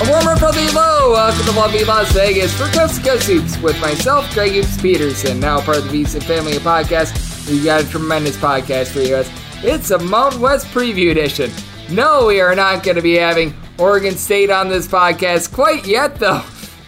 A warmer from uh, the low. Welcome to lovely Las Vegas for Coast to Coast with myself, Greg Hoops Peterson, now part of the VSiN family Podcast. podcasts. We got a tremendous podcast for you guys. It's a Mountain West preview edition. No, we are not going to be having Oregon State on this podcast quite yet, though.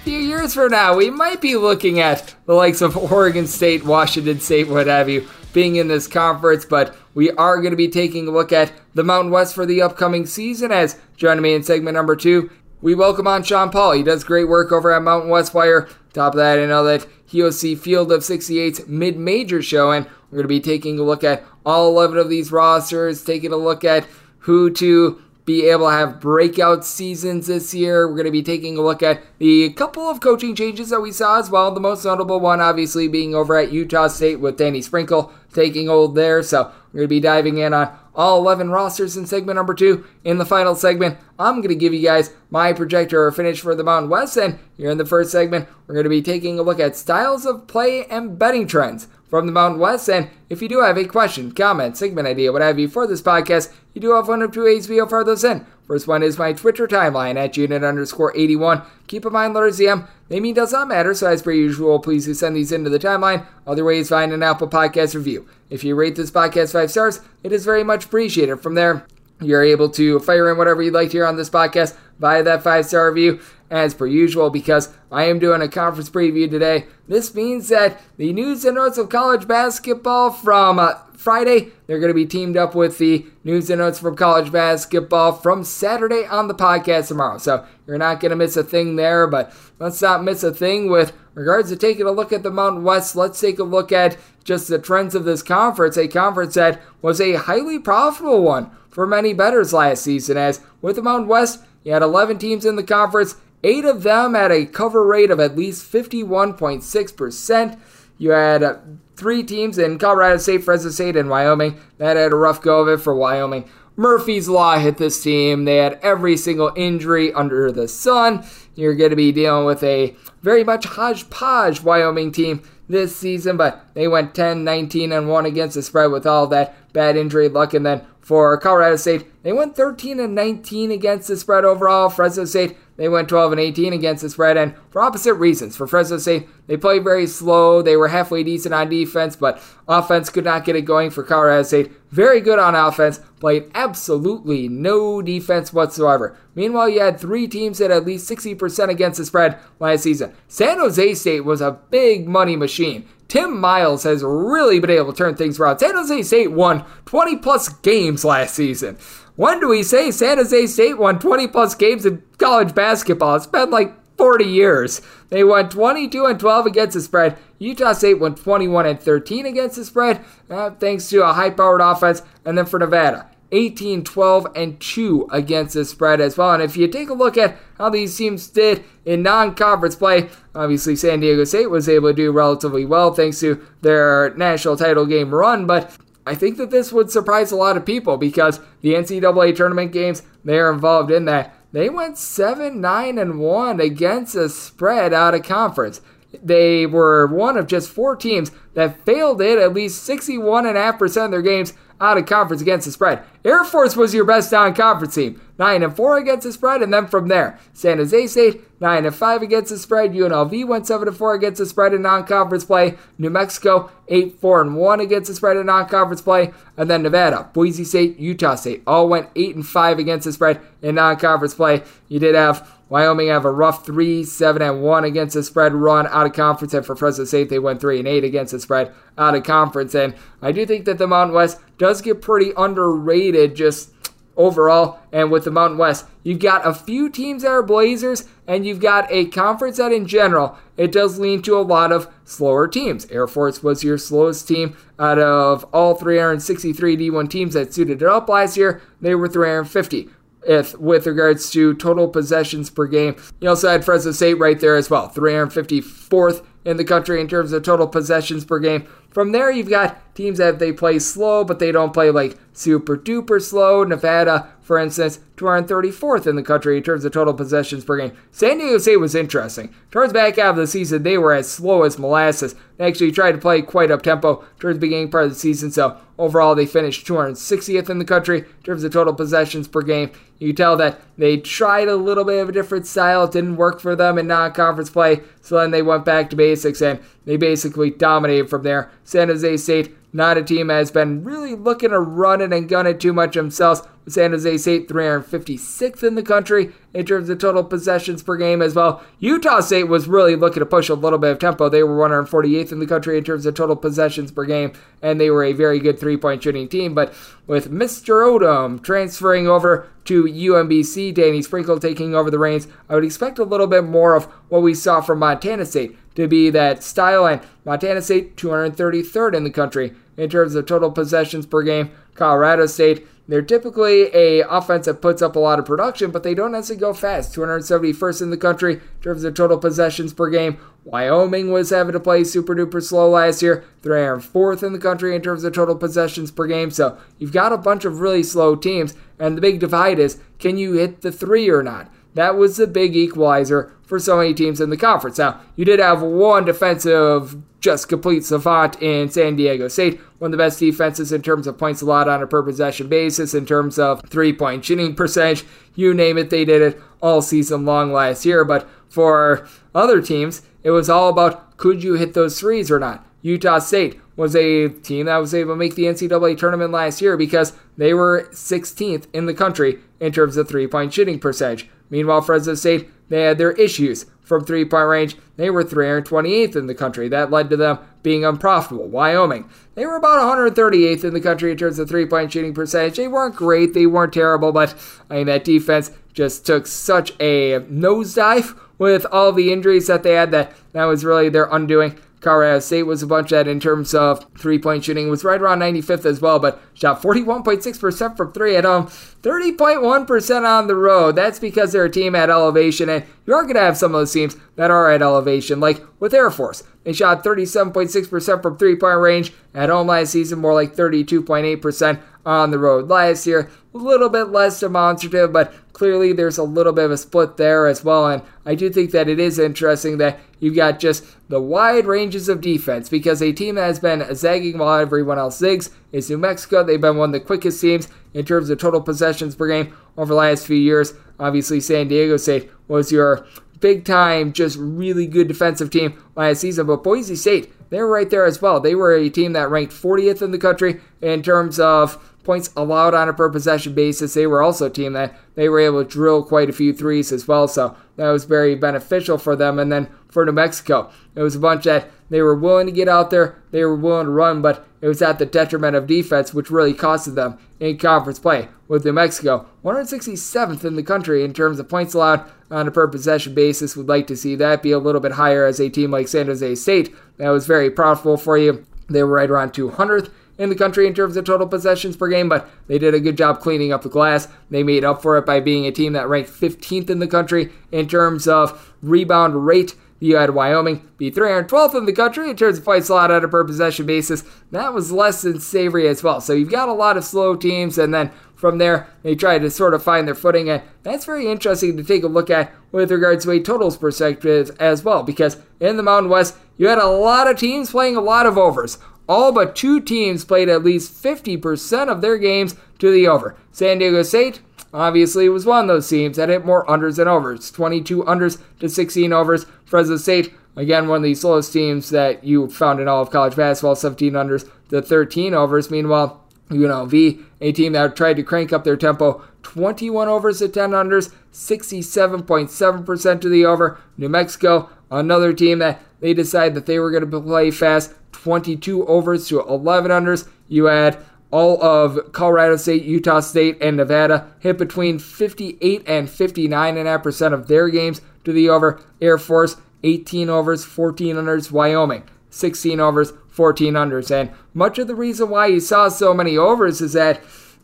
Few years from now, we might be looking at the likes of Oregon State, Washington State, what have you, being in this conference, but we are going to be taking a look at the Mountain West for the upcoming season. As joining me in segment number two we welcome on Sean Paul. He does great work over at Mountain West Wire. Top of that, I know that he'll see Field of 68's mid major show, and we're going to be taking a look at all 11 of these rosters, taking a look at who to be able to have breakout seasons this year. We're going to be taking a look at the couple of coaching changes that we saw as well. The most notable one, obviously, being over at Utah State with Danny Sprinkle taking hold there. So we're going to be diving in on all 11 rosters in segment number two. In the final segment, I'm going to give you guys my projector or finish for the Mountain West. And here in the first segment, we're going to be taking a look at styles of play and betting trends from the Mountain West. And if you do have a question, comment, segment idea, what have you for this podcast, you do have one of two ways we'll fire those in. First one is my Twitter timeline at unit underscore 81. Keep in mind, letters ZM, naming does not matter, so as per usual, please do send these into the timeline. Other ways, find an Apple Podcast review. If you rate this podcast five stars, it is very much appreciated. From there, you're able to fire in whatever you'd like to hear on this podcast via that five star review as per usual because I am doing a conference preview today. This means that the news and notes of college basketball from uh, Friday, they're going to be teamed up with the news and notes from college basketball from Saturday on the podcast tomorrow. So you're not going to miss a thing there, but let's not miss a thing with regards to taking a look at the Mountain West. Let's take a look at just the trends of this conference, a conference that was a highly profitable one for many bettors last season, as with the Mountain West, you had 11 teams in the conference, eight of them at a cover rate of at least 51.6%. You had three teams in Colorado State, Fresno State, and Wyoming that had a rough go of it for Wyoming. Murphy's Law hit this team. They had every single injury under the sun. You're going to be dealing with a very much hodgepodge Wyoming team this season, but they went 10, 19, and 1 against the spread with all that bad injury luck. And then for Colorado State, they went 13 and 19 against the spread overall. Fresno State, they went 12 and 18 against the spread, and for opposite reasons. For Fresno State, they played very slow. They were halfway decent on defense, but offense could not get it going for Colorado State. Very good on offense, played absolutely no defense whatsoever. Meanwhile, you had three teams that at least 60% against the spread last season. San Jose State was a big money machine. Tim Miles has really been able to turn things around. San Jose State won 20 plus games last season. When do we say San Jose State won 20 plus games in college basketball? It's been like 40 years. They won 22 and 12 against the spread. Utah State won 21 and 13 against the spread, uh, thanks to a high powered offense. And then for Nevada, 18, 12, and 2 against the spread as well. And if you take a look at how these teams did in non conference play, obviously San Diego State was able to do relatively well thanks to their national title game run. But I think that this would surprise a lot of people because the NCAA tournament games, they're involved in that. They went 7 9 and 1 against a spread out of conference. They were one of just four teams that failed it at least 61.5% of their games out of conference against the spread. Air Force was your best non conference team. 9 and 4 against the spread, and then from there, San Jose State 9 and 5 against the spread. UNLV went 7 and 4 against the spread in non-conference play. New Mexico 8 4 and 1 against the spread in non-conference play, and then Nevada, Boise State, Utah State all went 8 and 5 against the spread in non-conference play. You did have Wyoming have a rough 3 7 and 1 against the spread run out of conference, and for Fresno State they went 3 and 8 against the spread out of conference. And I do think that the Mountain West does get pretty underrated just overall. And with the Mountain West, you've got a few teams that are Blazers, and you've got a conference that, in general, it does lean to a lot of slower teams. Air Force was your slowest team out of all 363 D1 teams that suited it up last year. They were 350 if with regards to total possessions per game. You also had Fresno State right there as well, 354th in the country in terms of total possessions per game. From there, you've got teams that they play slow, but they don't play like super duper slow. Nevada, for instance, 234th in the country in terms of total possessions per game. San Diego State was interesting. Towards back half of the season, they were as slow as molasses. They actually tried to play quite up tempo towards the beginning part of the season, so overall they finished 260th in the country in terms of total possessions per game. You can tell that they tried a little bit of a different style. It didn't work for them in non conference play, so then they went back to basics and they basically dominated from there. San Jose State, not a team that has been really looking to run it and gun it too much themselves. San Jose State 356th in the country in terms of total possessions per game as well. Utah State was really looking to push a little bit of tempo. They were 148th in the country in terms of total possessions per game, and they were a very good three point shooting team. But with Mr. Odom transferring over to UMBC, Danny Sprinkle taking over the reins, I would expect a little bit more of what we saw from Montana State to be that style. And Montana State 233rd in the country in terms of total possessions per game. Colorado State they're typically a offense that puts up a lot of production, but they don't necessarily go fast. 271st in the country in terms of total possessions per game. Wyoming was having to play super duper slow last year. They're fourth in the country in terms of total possessions per game. So you've got a bunch of really slow teams, and the big divide is can you hit the three or not? That was the big equalizer for so many teams in the conference. Now, you did have one defensive just complete savant in San Diego State, one of the best defenses in terms of points allowed on a per possession basis, in terms of three point shooting percentage, you name it, they did it all season long last year. But for other teams, it was all about could you hit those threes or not. Utah State was a team that was able to make the NCAA tournament last year because they were 16th in the country in terms of three point shooting percentage. Meanwhile, Fresno State, they had their issues from three point range. They were 328th in the country. That led to them being unprofitable. Wyoming, they were about 138th in the country in terms of three point shooting percentage. They weren't great, they weren't terrible, but I mean, that defense just took such a nosedive with all the injuries that they had that that was really their undoing. Colorado State was a bunch that, in terms of three point shooting, was right around 95th as well, but shot 41.6% from three at home, 30.1% on the road. That's because they're a team at elevation, and you are going to have some of those teams that are at elevation, like with Air Force. They shot 37.6% from three point range at home last season, more like 32.8% on the road last year. A little bit less demonstrative, but clearly there's a little bit of a split there as well. And I do think that it is interesting that you've got just the wide ranges of defense because a team that has been zagging while everyone else zigs is New Mexico. They've been one of the quickest teams in terms of total possessions per game over the last few years. Obviously, San Diego State was your big time, just really good defensive team last season, but Boise State, they were right there as well. They were a team that ranked 40th in the country in terms of points allowed on a per possession basis. They were also a team that they were able to drill quite a few threes as well, so that was very beneficial for them. And then for New Mexico, it was a bunch that they were willing to get out there, they were willing to run, but it was at the detriment of defense, which really costed them in conference play. With New Mexico, 167th in the country in terms of points allowed on a per possession basis. Would like to see that be a little bit higher as a team like San Jose State that was very profitable for you. They were right around 200th in the country in terms of total possessions per game, but they did a good job cleaning up the glass. They made up for it by being a team that ranked 15th in the country in terms of rebound rate. You had Wyoming be 312th in the country in terms of points allowed on a per possession basis. That was less than savory as well. So you've got a lot of slow teams, and then from there, they try to sort of find their footing, and that's very interesting to take a look at with regards to a totals perspective as well, because in the Mountain West, you had a lot of teams playing a lot of overs all but two teams played at least 50% of their games to the over. San Diego State obviously was one of those teams that hit more unders than overs 22 unders to 16 overs. Fresno State, again, one of the slowest teams that you found in all of college basketball, 17 unders to 13 overs. Meanwhile, UNLV, a team that tried to crank up their tempo, 21 overs to 10 unders, 67.7% to the over. New Mexico, another team that they decided that they were going to play fast, 22 overs to 11 unders. You had all of Colorado State, Utah State, and Nevada hit between 58 and 59.5% of their games to the over. Air Force, 18 overs, 14 unders. Wyoming, 16 overs, 14 unders. And much of the reason why you saw so many overs is that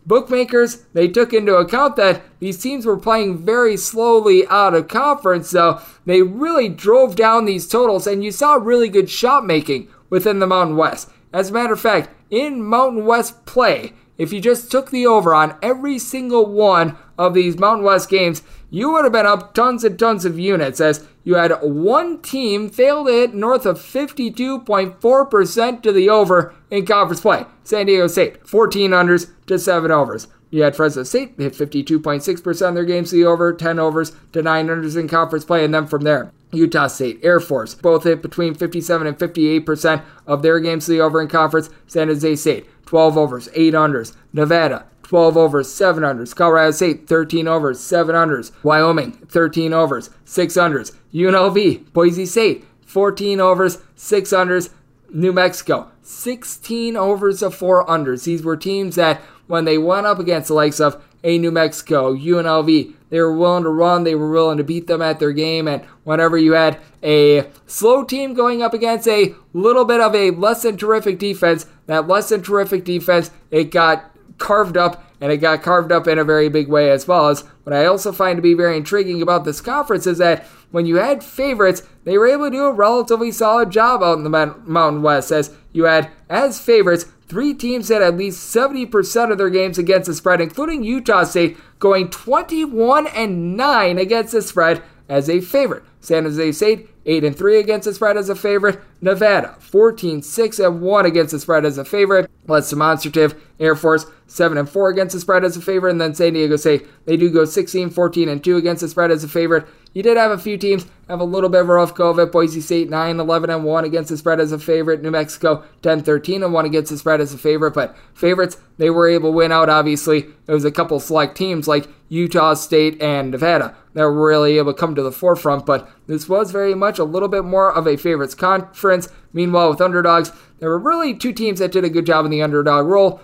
bookmakers they took into account that these teams were playing very slowly out of conference so they really drove down these totals and you saw really good shot making within the mountain west. As a matter of fact in mountain west play if you just took the over on every single one of these mountain west games you would have been up tons and tons of units as you had one team fail to hit north of 52.4% to the over in conference play. San Diego State, 14 unders to 7 overs. You had Fresno State hit 52.6% of their games to the over, 10 overs to 9 unders in conference play, and then from there, Utah State, Air Force, both hit between 57 and 58% of their games to the over in conference. San Jose State, 12 overs, 8 unders. Nevada, 12 overs, 7 unders. Colorado State, 13 overs, 7 unders. Wyoming, 13 overs, 6 unders. UNLV, Boise State, 14 overs, 6 unders. New Mexico, 16 overs of 4 unders. These were teams that, when they went up against the likes of a New Mexico, UNLV, they were willing to run, they were willing to beat them at their game. And whenever you had a slow team going up against a little bit of a less than terrific defense, that less than terrific defense, it got carved up and it got carved up in a very big way as well as what I also find to be very intriguing about this conference is that when you had favorites, they were able to do a relatively solid job out in the Mountain West as you had as favorites three teams had at least 70% of their games against the spread, including Utah State going 21 and 9 against the spread as a favorite. San Jose State 8 and 3 against the spread as a favorite. Nevada 14 6 and 1 against the spread as a favorite. Less demonstrative. Air Force 7 and 4 against the spread as a favorite. And then San Diego State, they do go 16 14 and 2 against the spread as a favorite. You did have a few teams have a little bit of a rough go of it. Boise State 9 11 and 1 against the spread as a favorite. New Mexico 10 13 and 1 against the spread as a favorite. But favorites, they were able to win out, obviously. It was a couple select teams like Utah State and Nevada that really able to come to the forefront. But this was very much a little bit more of a favorites conference. Meanwhile, with underdogs, there were really two teams that did a good job in the underdog role.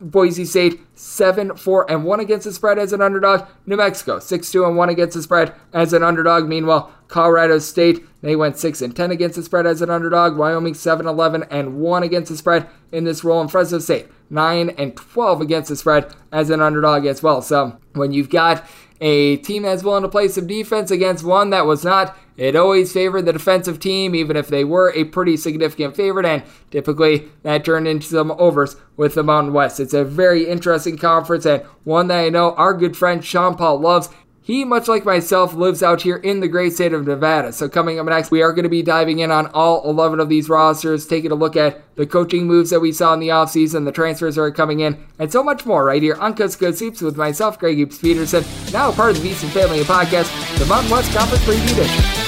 Boise State 7 4 and 1 against the spread as an underdog. New Mexico 6 2 and 1 against the spread as an underdog. Meanwhile, Colorado State they went 6 and 10 against the spread as an underdog. Wyoming 7 11 and 1 against the spread in this role. And Fresno State 9 and 12 against the spread as an underdog as well. So when you've got a team that's willing to play some defense against one that was not. It always favored the defensive team, even if they were a pretty significant favorite, and typically that turned into some overs with the Mountain West. It's a very interesting conference and one that I know our good friend Sean Paul loves. He, much like myself, lives out here in the great state of Nevada. So, coming up next, we are going to be diving in on all 11 of these rosters, taking a look at the coaching moves that we saw in the offseason, the transfers that are coming in, and so much more right here on Coast to Coast Hoops with myself, Greg Eaps Peterson, now part of the VSiN Family Podcast, the Mountain West Conference Preview Edition.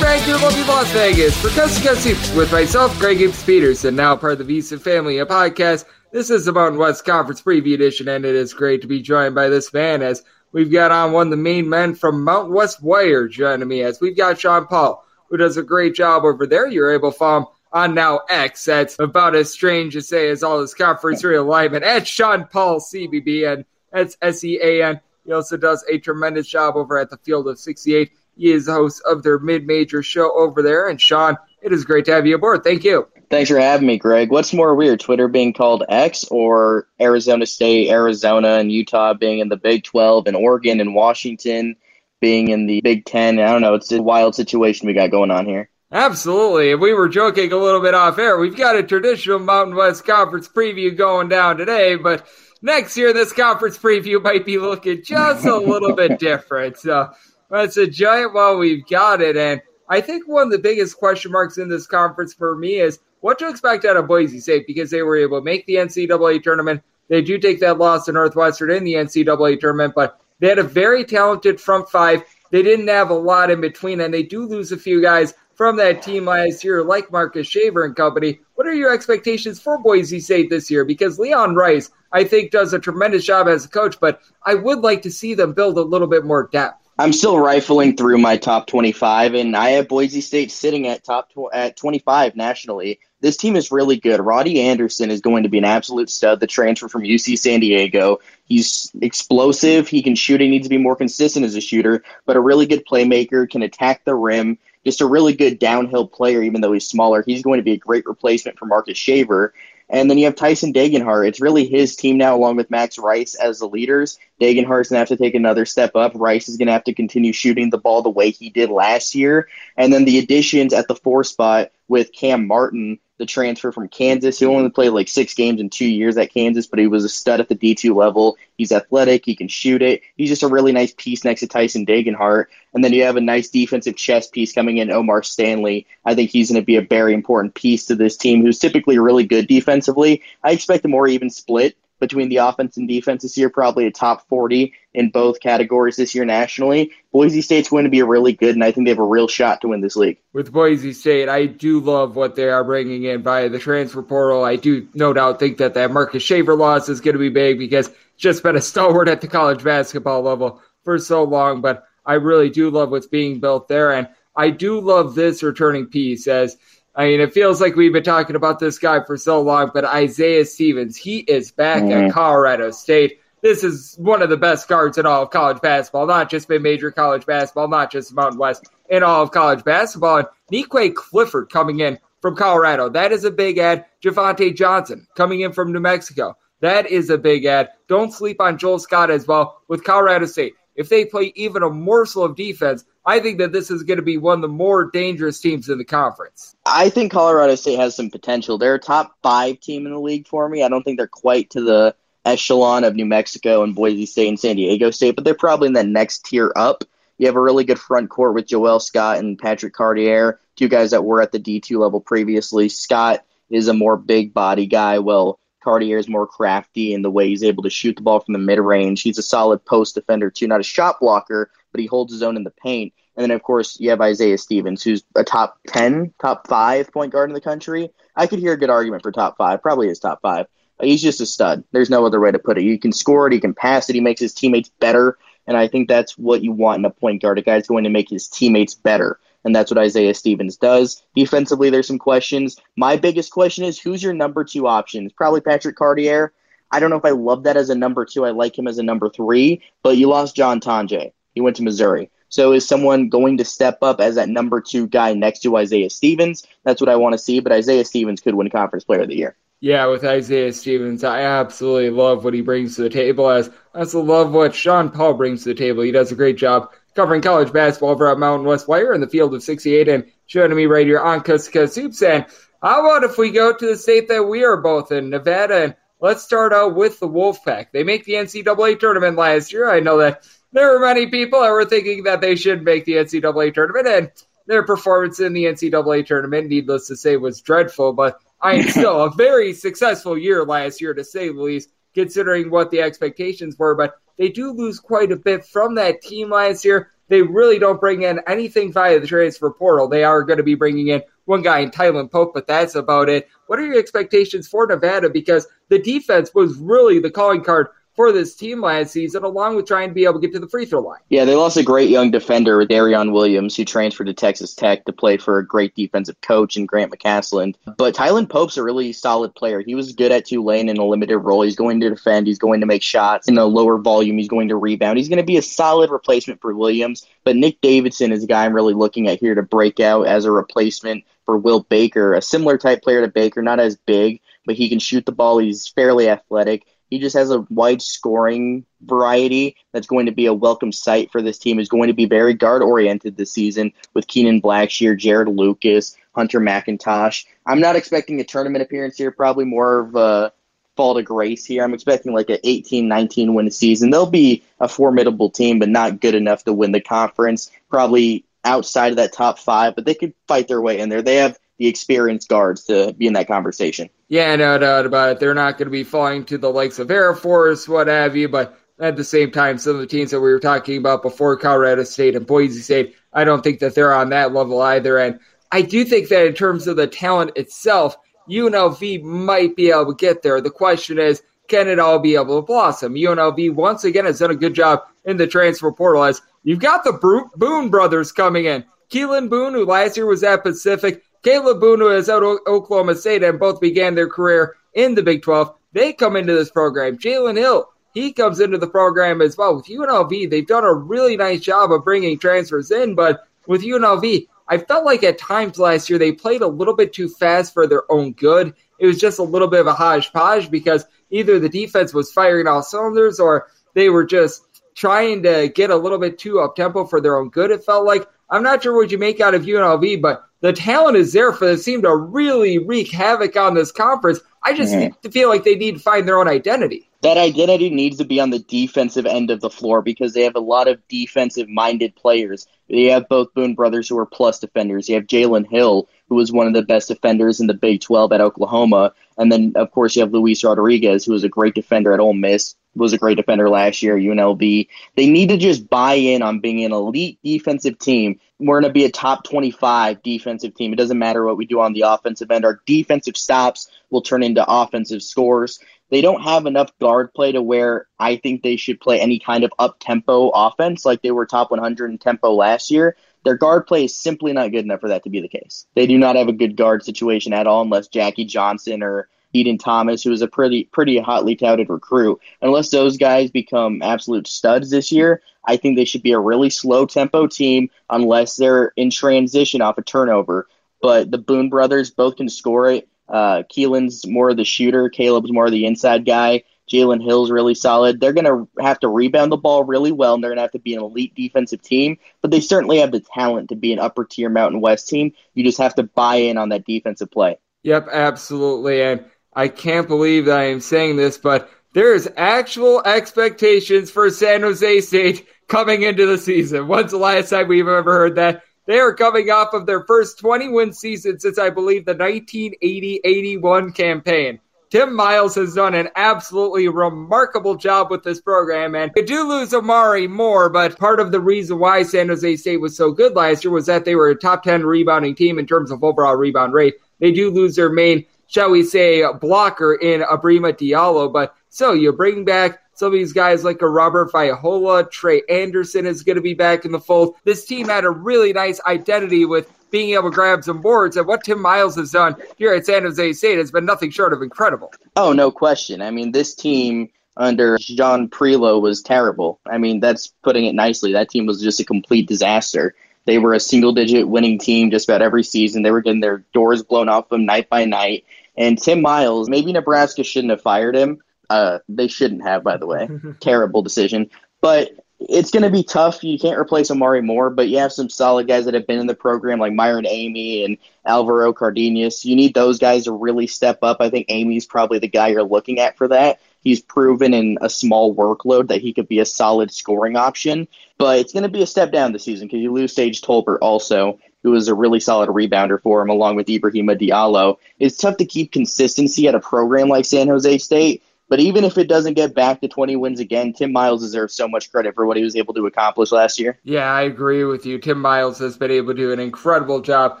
In lovely Las Vegas for Coast to with myself, Greg Gibbs Peterson, now part of the VSiN family, a podcast. This is the Mountain West Conference Preview Edition, and it is great to be joined by this man as we've got on one of the main men from Mountain West Wire joining me as we've got Sean Paul, who does a great job over there. You're able to follow him on now X. That's about as strange to say as all his conference realignment at Sean Paul CBB, and that's S E A N. He also does a tremendous job over at the Field of 68 he is the host of their mid major show over there. And Sean, it is great to have you aboard. Thank you. Thanks for having me, Greg. What's more weird, Twitter being called X or Arizona State, Arizona, and Utah being in the Big 12, and Oregon and Washington being in the Big 10? I don't know. It's a wild situation we got going on here. Absolutely. And we were joking a little bit off air. We've got a traditional Mountain West Conference preview going down today, but next year this conference preview might be looking just a little bit different. So it's a giant while we've got it. And I think one of the biggest question marks in this conference for me is what to expect out of Boise State because they were able to make the NCAA tournament. They do take that loss to Northwestern in the NCAA tournament, but they had a very talented front five. They didn't have a lot in between, and they do lose a few guys from that team last year, like Marcus Shaver and company. What are your expectations for Boise State this year? Because Leon Rice, I think, does a tremendous job as a coach, but I would like to see them build a little bit more depth. I'm still rifling through my top 25, and I have Boise State sitting at top tw- at 25 nationally. This team is really good. Roddie Anderson is going to be an absolute stud. The transfer from UC San Diego. He's explosive. He can shoot. He needs to be more consistent as a shooter, but a really good playmaker. Can attack the rim. Just a really good downhill player, even though he's smaller. He's going to be a great replacement for Marcus Shaver. And then you have Tyson Degenhart. It's really his team now, along with Max Rice as the leaders. Degenhart's going to have to take another step up. Rice is going to have to continue shooting the ball the way he did last year. And then the additions at the four spot with Cam Martin the transfer from Kansas. He only played like six games in two years at Kansas, but he was a stud at the D2 level. He's athletic. He can shoot it. He's just a really nice piece next to Tyson Degenhart. And then you have a nice defensive chess piece coming in, O'Mar Stanley. I think he's going to be a very important piece to this team, who's typically really good defensively. I expect a more even split between the offense and defense this year, probably a top 40 in both categories this year nationally. Boise State's going to be really good, and I think they have a real shot to win this league. With Boise State, I do love what they are bringing in via the transfer portal. I do no doubt think that that Marcus Shaver loss is going to be big because just been a stalwart at the college basketball level for so long. But I really do love what's being built there, and I do love this returning piece as – I mean, it feels like we've been talking about this guy for so long, but Isaiah Stevens, he is back mm-hmm. at Colorado State. This is one of the best guards in all of college basketball, not just mid-major college basketball, not just Mountain West, in all of college basketball. And Nique Clifford coming in from Colorado. That is a big ad. Javonte Johnson coming in from New Mexico. That is a big ad. Don't sleep on Joel Scott as well with Colorado State. If they play even a morsel of defense, I think that this is going to be one of the more dangerous teams in the conference. I think Colorado State has some potential. They're a top five team in the league for me. I don't think they're quite to the echelon of New Mexico and Boise State and San Diego State, but they're probably in the next tier up. You have a really good front court with Joel Scott and Patrick Cartier, two guys that were at the D2 level previously. Scott is a more big body guy. Well, Cartier is more crafty in the way he's able to shoot the ball from the mid range. He's a solid post defender, too. Not a shot blocker, but he holds his own in the paint. And then, of course, you have Isaiah Stevens, who's a top 10, top five point guard in the country. I could hear a good argument for top five, probably his top five. He's just a stud. There's no other way to put it. He can score it, he can pass it, he makes his teammates better. And I think that's what you want in a point guard. A guy's going to make his teammates better. And that's what Isaiah Stevens does. Defensively, there's some questions. My biggest question is who's your number two option? Probably Patrick Cartier. I don't know if I love that as a number two. I like him as a number three, but you lost John Tonje. He went to Missouri. So is someone going to step up as that number two guy next to Isaiah Stevens? That's what I want to see. But Isaiah Stevens could win Conference Player of the Year. Yeah, with Isaiah Stevens, I absolutely love what he brings to the table. As I also love what Sean Paul brings to the table. He does a great job covering college basketball over at Mountain West Wire in the field of 68 and joining me right here on Coast Hoops. And how about if we go to the state that we are both in, Nevada, and let's start out with the Wolfpack. They make the NCAA tournament last year. I know that there were many people that were thinking that they should make the NCAA tournament, and their performance in the NCAA tournament, needless to say, was dreadful. But I am still a very successful year last year, to say the least, considering what the expectations were. But they do lose quite a bit from that team last year. They really don't bring in anything via the transfer portal. They are going to be bringing in one guy in Tylan Pope, but that's about it. What are your expectations for Nevada? Because the defense was really the calling card for this team last season, along with trying to be able to get to the free throw line. Yeah, they lost a great young defender, Darrion Williams, who transferred to Texas Tech to play for a great defensive coach in Grant McCasland. But Tylan Pope's a really solid player. He was good at Tulane in a limited role. He's going to defend, he's going to make shots in a lower volume, he's going to rebound. He's going to be a solid replacement for Williams. But Nick Davidson is a guy I'm really looking at here to break out as a replacement for Will Baker, a similar type player to Baker, not as big, but he can shoot the ball. He's fairly athletic. He just has a wide scoring variety that's going to be a welcome sight for this team. Is going to be very guard oriented this season with Kenan Blackshear, Jarod Lucas, Hunter McIntosh. I'm not expecting a tournament appearance here. Probably more of a fall to grace here. I'm expecting like an 18, 19 win season. They'll be a formidable team, but not good enough to win the conference. Probably outside of that top five, but they could fight their way in there. They have the experienced guards to be in that conversation. Yeah, no doubt about it. They're not going to be falling to the likes of Air Force, what have you, but at the same time, some of the teams that we were talking about before, Colorado State and Boise State, I don't think that they're on that level either. And I do think that in terms of the talent itself, UNLV might be able to get there. The question is, can it all be able to blossom? UNLV once again has done a good job in the transfer portal as you've got the Boone brothers coming in. Keylan Boone, who last year was at Pacific, Kalib Boone is out of Oklahoma State and both began their career in the Big 12. They come into this program. Jalen Hill, he comes into the program as well. With UNLV, they've done a really nice job of bringing transfers in, but with UNLV, I felt like at times last year they played a little bit too fast for their own good. It was just a little bit of a hodgepodge because either the defense was firing all cylinders or they were just trying to get a little bit too up tempo for their own good. It felt like I'm not sure what you make out of UNLV, but the talent is there for the team to really wreak havoc on this conference. I just mm-hmm. feel like they need to find their own identity. That identity needs to be on the defensive end of the floor because they have a lot of defensive minded players. They have both Boone brothers who are plus defenders. You have Jalen Hill, who was one of the best defenders in the Big 12 at Oklahoma. And then, of course, you have Luis Rodriguez, who was a great defender at Ole Miss, was a great defender last year, UNLV. They need to just buy in on being an elite defensive team we're going to be a top 25 defensive team. It doesn't matter what we do on the offensive end. Our defensive stops will turn into offensive scores. They don't have enough guard play to where I think they should play any kind of up tempo offense like they were top 100 in tempo last year. Their guard play is simply not good enough for that to be the case. They do not have a good guard situation at all unless Jackie Johnson or Dedan Thomas, who is a pretty pretty hotly touted recruit. Unless those guys become absolute studs this year, I think they should be a really slow tempo team unless they're in transition off a turnover. But the Boone brothers both can score it. Uh, Keylan's more of the shooter. Kalib's more of the inside guy. Jalen Hill's really solid. They're going to have to rebound the ball really well, and they're going to have to be an elite defensive team. But they certainly have the talent to be an upper tier Mountain West team. You just have to buy in on that defensive play. Yep, absolutely. And I can't believe that I am saying this, but there's actual expectations for San Jose State coming into the season. When's the last time we've ever heard that? They are coming off of their first 20 win season since I believe the 1980 81 campaign. Tim Miles has done an absolutely remarkable job with this program, and they do lose Omari Moore, but part of the reason why San Jose State was so good last year was that they were a top 10 rebounding team in terms of overall rebound rate. They do lose their main, shall we say, blocker in Ibrahima Diallo, but so you bring back some of these guys like a Robert Vaihola, Trey Anderson is going to be back in the fold. This team had a really nice identity with being able to grab some boards. And what Tim Miles has done here at San Jose State has been nothing short of incredible. Oh, no question. I mean, this team under Jean Prioleau was terrible. I mean, that's putting it nicely. That team was just a complete disaster. They were a single digit winning team just about every season. They were getting their doors blown off them night by night. And Tim Miles, maybe Nebraska shouldn't have fired him. Uh, they shouldn't have, by the way. Terrible decision. But it's going to be tough. You can't replace Omari Moore, but you have some solid guys that have been in the program, like Myron Amey and Alvaro Cardenas. You need those guys to really step up. I think Amey's probably the guy you're looking at for that. He's proven in a small workload that he could be a solid scoring option, but it's going to be a step down this season because you lose Sage Tolbert also, who was a really solid rebounder for him, along with Ibrahima Diallo. It's tough to keep consistency at a program like San Jose State but even if it doesn't get back to 20 wins again, Tim Miles deserves so much credit for what he was able to accomplish last year. Yeah, I agree with you. Tim Miles has been able to do an incredible job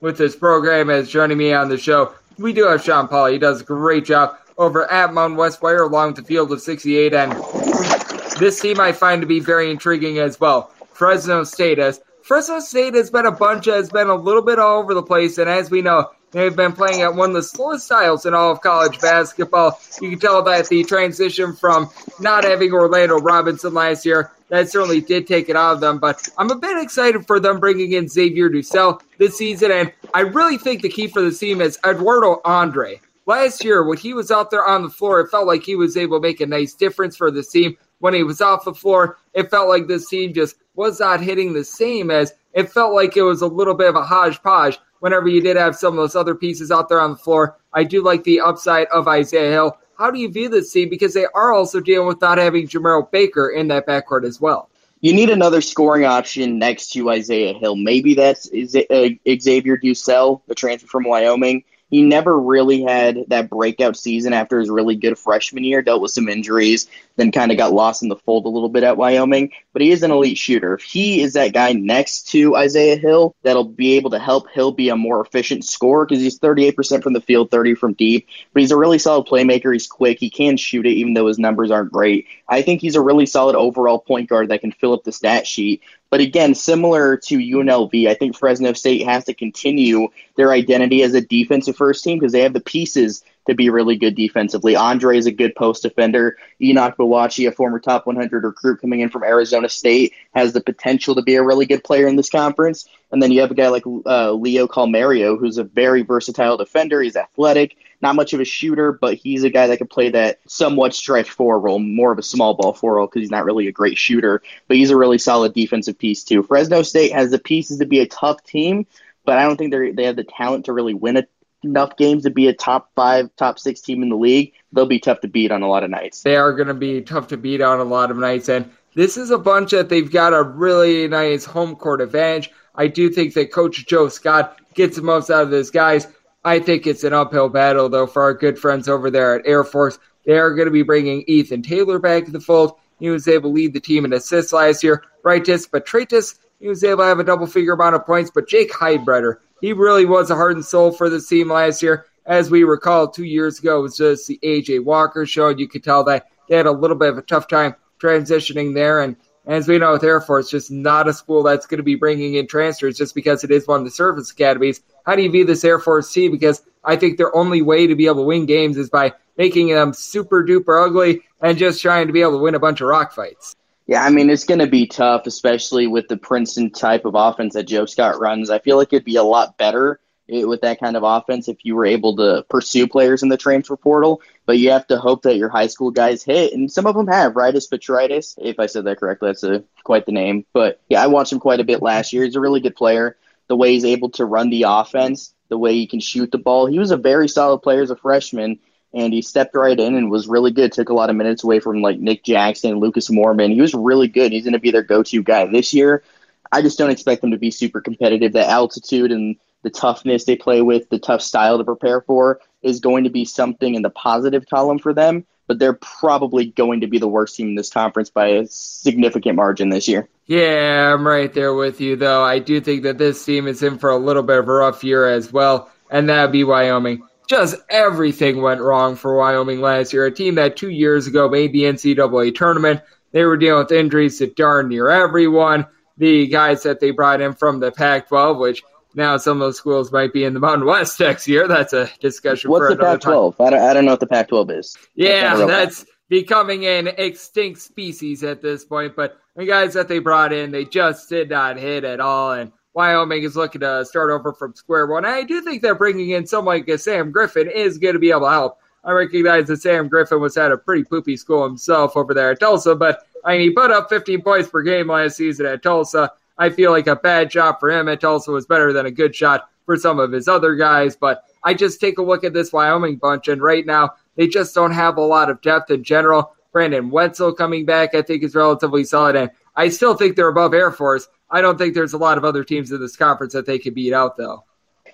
with this program as joining me on the show. We do have Sean Paul. He does a great job over at Mount Westwire along the field of 68. And this team I find to be very intriguing as well. Fresno State has Fresno State has been a bunch, has been a little bit all over the place, and as we know, They've been playing at one of the slowest styles in all of college basketball. You can tell that the transition from not having Orlando Robinson last year, that certainly did take it out of them. But I'm a bit excited for them bringing in Xavier DuSell this season. And I really think the key for the team is Eduardo Andre. Last year, when he was out there on the floor, it felt like he was able to make a nice difference for the team. When he was off the floor, it felt like this team just was not hitting the same as it felt like it was a little bit of a hodgepodge whenever you did have some of those other pieces out there on the floor. I do like the upside of Isaiah Hill. How do you view this team? Because they are also dealing with not having Jemarl Baker in that backcourt as well. You need another scoring option next to Isaiah Hill. Maybe that's uh, Xavier DuSell, the transfer from Wyoming he never really had that breakout season after his really good freshman year, dealt with some injuries, then kind of got lost in the fold a little bit at Wyoming. But he is an elite shooter. If he is that guy next to Isaiah Hill, that'll be able to help Hill be a more efficient scorer because he's 38% from the field, 30 from deep. But he's a really solid playmaker. He's quick. He can shoot it, even though his numbers aren't great. I think he's a really solid overall point guard that can fill up the stat sheet. But again, similar to UNLV, I think Fresno State has to continue their identity as a defensive first team because they have the pieces to be really good defensively. Andre is a good post defender. Enoch Boakye, a former top 100 recruit coming in from Arizona State, has the potential to be a really good player in this conference. And then you have a guy like uh, Leo Colimerio, who's a very versatile defender. He's athletic, not much of a shooter, but he's a guy that can play that somewhat stretch four role, more of a small ball four role because he's not really a great shooter, but he's a really solid defensive piece too. Fresno State has the pieces to be a tough team, but I don't think they they have the talent to really win a enough games to be a top five, top six team in the league, they'll be tough to beat on a lot of nights. They are going to be tough to beat on a lot of nights. And this is a bunch that they've got a really nice home court advantage. I do think that Coach Joe Scott gets the most out of this guys. I think it's an uphill battle, though, for our good friends over there at Air Force. They are going to be bringing Ethan Taylor back to the fold. He was able to lead the team in assists last year. Rytis, but Traitus, he was able to have a double figure amount of points. But Jake Heidbreder, he really was a heart and soul for the team last year. As we recall, two years ago, it was just the AJ Walker show. And you could tell that they had a little bit of a tough time transitioning there. And as we know with Air Force, just not a school that's going to be bringing in transfers just because it is one of the service academies. How do you view this Air Force team? Because I think their only way to be able to win games is by making them super duper ugly and just trying to be able to win a bunch of rock fights. Yeah, I mean, it's going to be tough, especially with the Princeton type of offense that Joe Scott runs. I feel like it'd be a lot better with that kind of offense if you were able to pursue players in the transfer portal. But you have to hope that your high school guys hit, and some of them have. Rytis Petraitis, if I said that correctly, that's a, quite the name. But yeah, I watched him quite a bit last year. He's a really good player. The way he's able to run the offense, the way he can shoot the ball. He was a very solid player as a freshman and he stepped right in and was really good. Took a lot of minutes away from like Nick Jackson, Lucas Moerman. He was really good. He's going to be their go-to guy this year. I just don't expect them to be super competitive. The altitude and the toughness they play with, the tough style to prepare for, is going to be something in the positive column for them. But they're probably going to be the worst team in this conference by a significant margin this year. Yeah, I'm right there with you, though. I do think that this team is in for a little bit of a rough year as well, and that would be Wyoming. Just everything went wrong for Wyoming last year. A team that two years ago made the NCAA tournament. They were dealing with injuries to darn near everyone. The guys that they brought in from the Pac 12, which now some of those schools might be in the Mountain West next year. That's a discussion What's for the Pac-12? I don't, I don't know what the Pac-12 is. Yeah, that's becoming an extinct species at this point. But the guys that they brought in, they just did not hit at all. And Wyoming is looking to start over from square one. I do think that bringing in someone like Sam Griffin is going to be able to help. I recognize that Sam Griffin was at a pretty poopy school himself over there at Tulsa, but I mean, he put up 15 points per game last season at Tulsa. I feel like a bad shot for him It also was better than a good shot for some of his other guys. But I just take a look at this Wyoming bunch, and right now they just don't have a lot of depth in general. Brendan Wenzel coming back, I think, is relatively solid, and I still think they're above Air Force. I don't think there's a lot of other teams in this conference that they could beat out, though.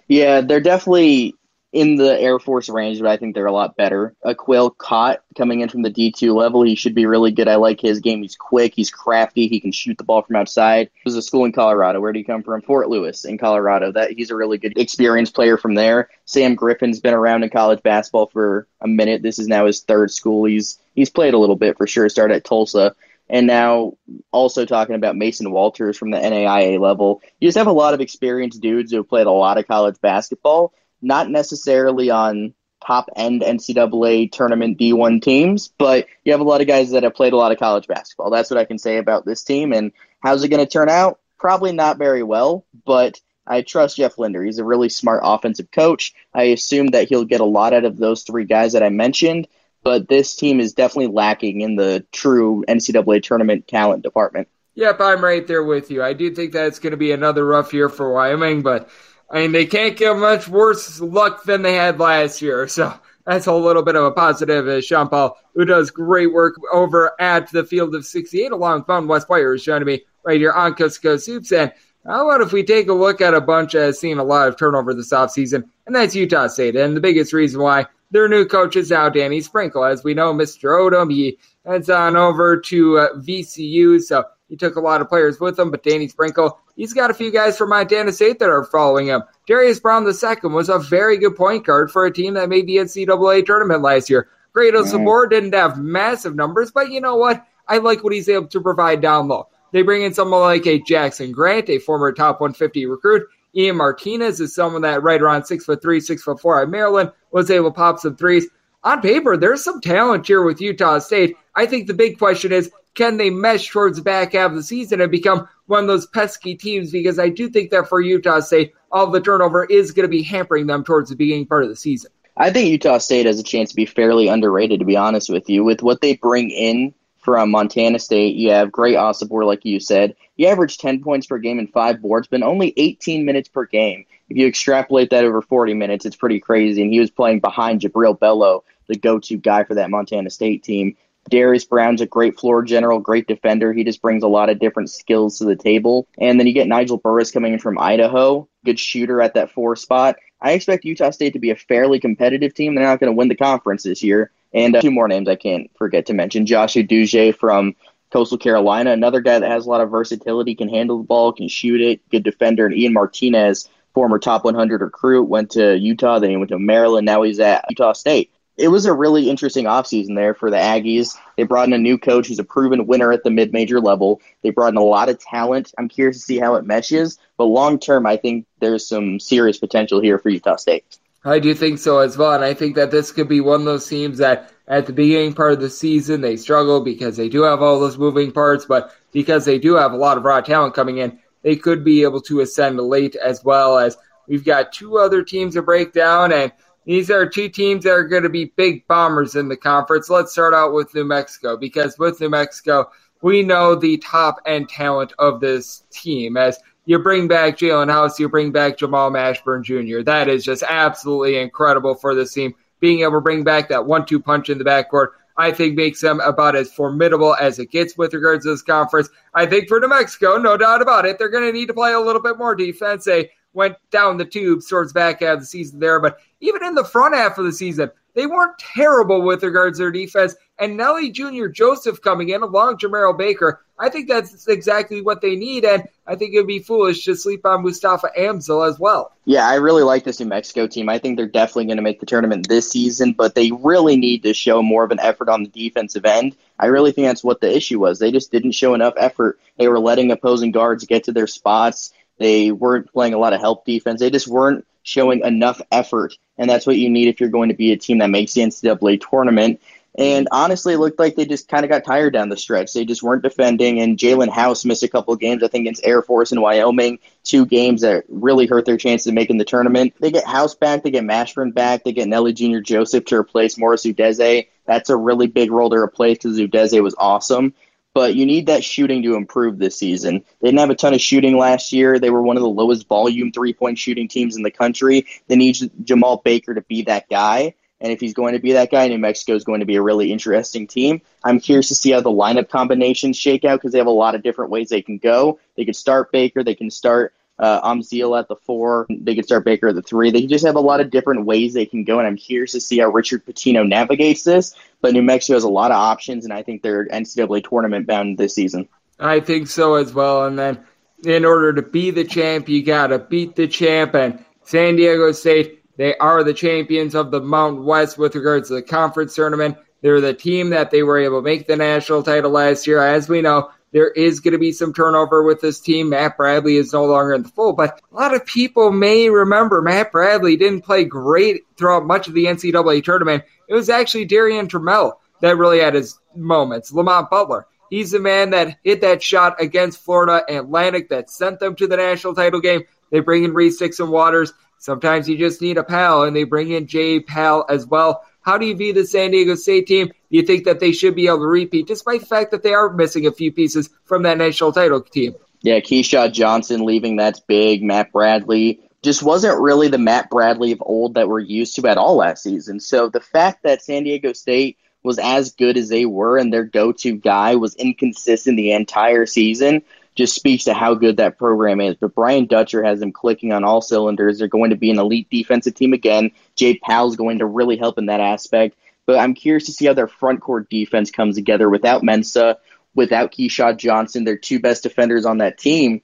Yeah, they're definitely in the Air Force range, but I think they're a lot better. Akuel Kot coming in from the D2 level, he should be really good. I like his game. He's quick, he's crafty, he can shoot the ball from outside. He was a school in Colorado. Where did he come from? Fort Lewis in Colorado. That he's a really good experienced player from there. Sam Griffin's been around in college basketball for a minute. This is now his third school. He's he's played a little bit for sure. Started at Tulsa. And now also talking about Mason Walters from the NAIA level. You just have a lot of experienced dudes who have played a lot of college basketball not necessarily on top end NCAA tournament D1 teams, but you have a lot of guys that have played a lot of college basketball. That's what I can say about this team. And how's it going to turn out? Probably not very well, but I trust Jeff Linder. He's a really smart offensive coach. I assume that he'll get a lot out of those three guys that I mentioned, but this team is definitely lacking in the true NCAA tournament talent department. Yep, I'm right there with you. I do think that it's going to be another rough year for Wyoming, but I mean, they can't get much worse luck than they had last year. So that's a little bit of a positive. As Sean Paul, who does great work over at the Field of 68, along with Mountain West players, joining me right here on Coast Hoops. And how about if we take a look at a bunch that has seen a lot of turnover this offseason, and that's Utah State. And the biggest reason why their new coach is now Danny Sprinkle. As we know, Mr. Odom, he heads on over to uh, VCU. So he took a lot of players with him, but Danny Sprinkle, he's got a few guys from Montana State that are following him. Darius Brown II was a very good point guard for a team that made the NCAA tournament last year. Great Osobor didn't have massive numbers, but you know what? I like what he's able to provide down low. They bring in someone like a Jackson Grant, a former top 150 recruit. Ian Martinez is someone that right around six foot three, six foot four at Maryland was able to pop some threes. On paper, there's some talent here with Utah State. I think the big question is can they mesh towards the back half of the season and become one of those pesky teams? Because I do think that for Utah State, all the turnover is going to be hampering them towards the beginning part of the season. I think Utah State has a chance to be fairly underrated, to be honest with you. With what they bring in from Montana State, you have great Osobor, like you said. He averaged 10 points per game and five boards, but only 18 minutes per game. If you extrapolate that over 40 minutes, it's pretty crazy. And he was playing behind Jubrile Belo, the go to guy for that Montana State team. Darius Brown's a great floor general, great defender. He just brings a lot of different skills to the table. And then you get Nigel Burris coming in from Idaho, good shooter at that four spot. I expect Utah State to be a fairly competitive team. They're not going to win the conference this year. And uh, two more names I can't forget to mention Joshua Uduje from Coastal Carolina, another guy that has a lot of versatility, can handle the ball, can shoot it, good defender. And Ian Martinez, former top 100 recruit, went to Utah, then he went to Maryland. Now he's at Utah State it was a really interesting offseason there for the Aggies. They brought in a new coach who's a proven winner at the mid major level. They brought in a lot of talent. I'm curious to see how it meshes, but long term, I think there's some serious potential here for Utah State. I do think so as well, and I think that this could be one of those teams that at the beginning part of the season they struggle because they do have all those moving parts, but because they do have a lot of raw talent coming in, they could be able to ascend late as well as we've got two other teams to break down and these are two teams that are going to be big bombers in the conference. Let's start out with New Mexico because with New Mexico, we know the top end talent of this team. As you bring back Jaelen House, you bring back Jamal Mashburn Jr. That is just absolutely incredible for this team. being able to bring back that one two punch in the backcourt, I think makes them about as formidable as it gets with regards to this conference. I think for New Mexico, no doubt about it, they're going to need to play a little bit more defense. Went down the tubes towards back half of the season there, but even in the front half of the season, they weren't terrible with regards to their defense. And Nelly Jr. Joseph coming in along Jemarl Baker, I think that's exactly what they need. And I think it would be foolish to sleep on Mustapha Amzil as well. Yeah, I really like this New Mexico team. I think they're definitely going to make the tournament this season, but they really need to show more of an effort on the defensive end. I really think that's what the issue was. They just didn't show enough effort. They were letting opposing guards get to their spots. They weren't playing a lot of help defense. They just weren't showing enough effort. And that's what you need if you're going to be a team that makes the NCAA tournament. And honestly, it looked like they just kind of got tired down the stretch. They just weren't defending. And Jaelen House missed a couple games, I think, against Air Force and Wyoming. Two games that really hurt their chances of making the tournament. They get House back, they get Mashburn back, they get Nelly Jr. Joseph to replace Morris Udeze. That's a really big role to replace because Udeze was awesome but you need that shooting to improve this season. They didn't have a ton of shooting last year. They were one of the lowest volume three point shooting teams in the country. They need Jemarl Baker to be that guy. And if he's going to be that guy, New Mexico is going to be a really interesting team. I'm curious to see how the lineup combinations shake out because they have a lot of different ways they can go. They could start Baker, they can start uh, Amzil at the four. They could start Baker at the three. They just have a lot of different ways they can go, and I'm curious to see how Richard Pitino navigates this. But New Mexico has a lot of options, and I think they're NCAA tournament bound this season. I think so as well. And then in order to be the champ, you got to beat the champ. And San Diego State, they are the champions of the Mountain West with regards to the conference tournament. They're the team that they were able to make the national title last year. As we know, there is going to be some turnover with this team. Matt Bradley is no longer in the fold, but a lot of people may remember Matt Bradley didn't play great throughout much of the NCAA tournament. It was actually Darrion Trammell that really had his moments. Lamont Butler. He's the man that hit that shot against Florida Atlantic that sent them to the national title game. They bring in Reese Dixon Waters. Sometimes you just need a pal, and they bring in Jay Pal as well. How do you view the San Diego State team? Do you think that they should be able to repeat, despite the fact that they are missing a few pieces from that national title team? Yeah, Keshad Johnson leaving, that's big. Matt Bradley just wasn't really the Matt Bradley of old that we're used to at all last season. So the fact that San Diego State was as good as they were and their go to guy was inconsistent the entire season just speaks to how good that program is. But Brian Dutcher has them clicking on all cylinders. They're going to be an elite defensive team again. Jay Pal's going to really help in that aspect. But I'm curious to see how their front court defense comes together without Mensah, without Keshad Johnson, their two best defenders on that team.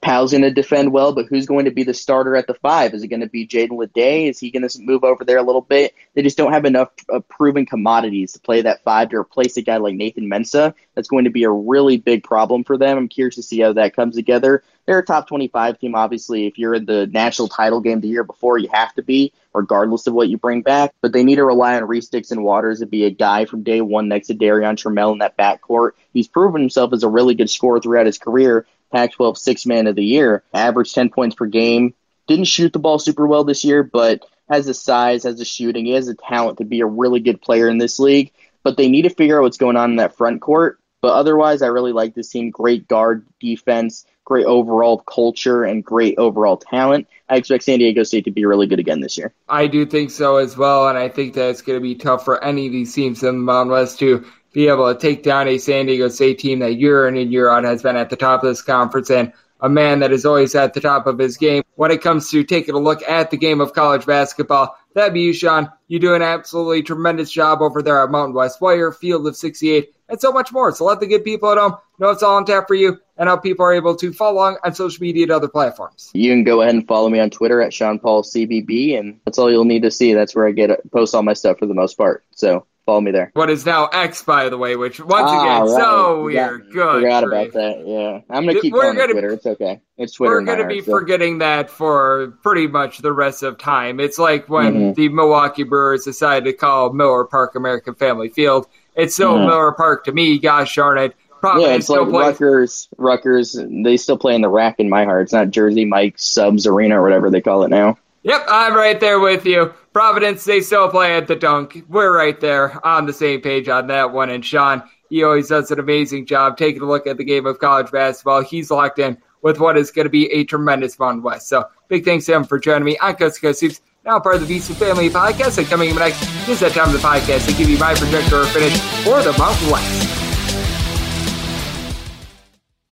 Powell's going to defend well, but who's going to be the starter at the five? Is it going to be Jaedon LeDee? Is he going to move over there a little bit? They just don't have enough uh, proven commodities to play that five to replace a guy like Nathan Mensah. That's going to be a really big problem for them. I'm curious to see how that comes together. They're a top 25 team, obviously. If you're in the national title game the year before, you have to be, regardless of what you bring back. But they need to rely on Reese Dixon Waters to be a guy from day one next to Darrion Trammell in that backcourt. He's proven himself as a really good scorer throughout his career Pac 12 six man of the year, averaged 10 points per game. Didn't shoot the ball super well this year, but has the size, has the shooting, he has the talent to be a really good player in this league. But they need to figure out what's going on in that front court. But otherwise, I really like this team. Great guard defense, great overall culture, and great overall talent. I expect San Diego State to be really good again this year. I do think so as well, and I think that it's going to be tough for any of these teams in the Mountain West to be able to take down a San Diego State team that year in and year out has been at the top of this conference and a man that is always at the top of his game when it comes to taking a look at the game of college basketball. That'd be you, Sean. You do an absolutely tremendous job over there at Mountain West Wire, Field of 68, and so much more. So let the good people at home know it's all on tap for you and how people are able to follow along on social media and other platforms. You can go ahead and follow me on Twitter at Sean Paul CBB, and that's all you'll need to see. That's where I get post all my stuff for the most part. So Follow me there. What is now X, by the way, which once ah, again, right. so weird. Good. Forgot about that. Yeah, I'm gonna keep we're going gonna, Twitter. It's okay. It's Twitter. We're gonna be so. forgetting that for pretty much the rest of time. It's like when mm-hmm. the Milwaukee Brewers decided to call Miller Park American Family Field. It's still mm-hmm. Miller Park to me. Gosh darn it. Probably yeah, it's like play. Rutgers. Rutgers. They still play in the rack in my heart. It's not Jersey Mike's Subs Arena or whatever they call it now. Yep, I'm right there with you. Providence, they still play at the dunk. We're right there on the same page on that one. And Sean, he always does an amazing job taking a look at the game of college basketball. He's locked in with what is going to be a tremendous Mountain West. So big thanks to him for joining me on Coast to Coast Hoops. Now part of the VSiN Family Podcast. And coming up next is that time of the podcast to give you my projector finish for the Mountain West.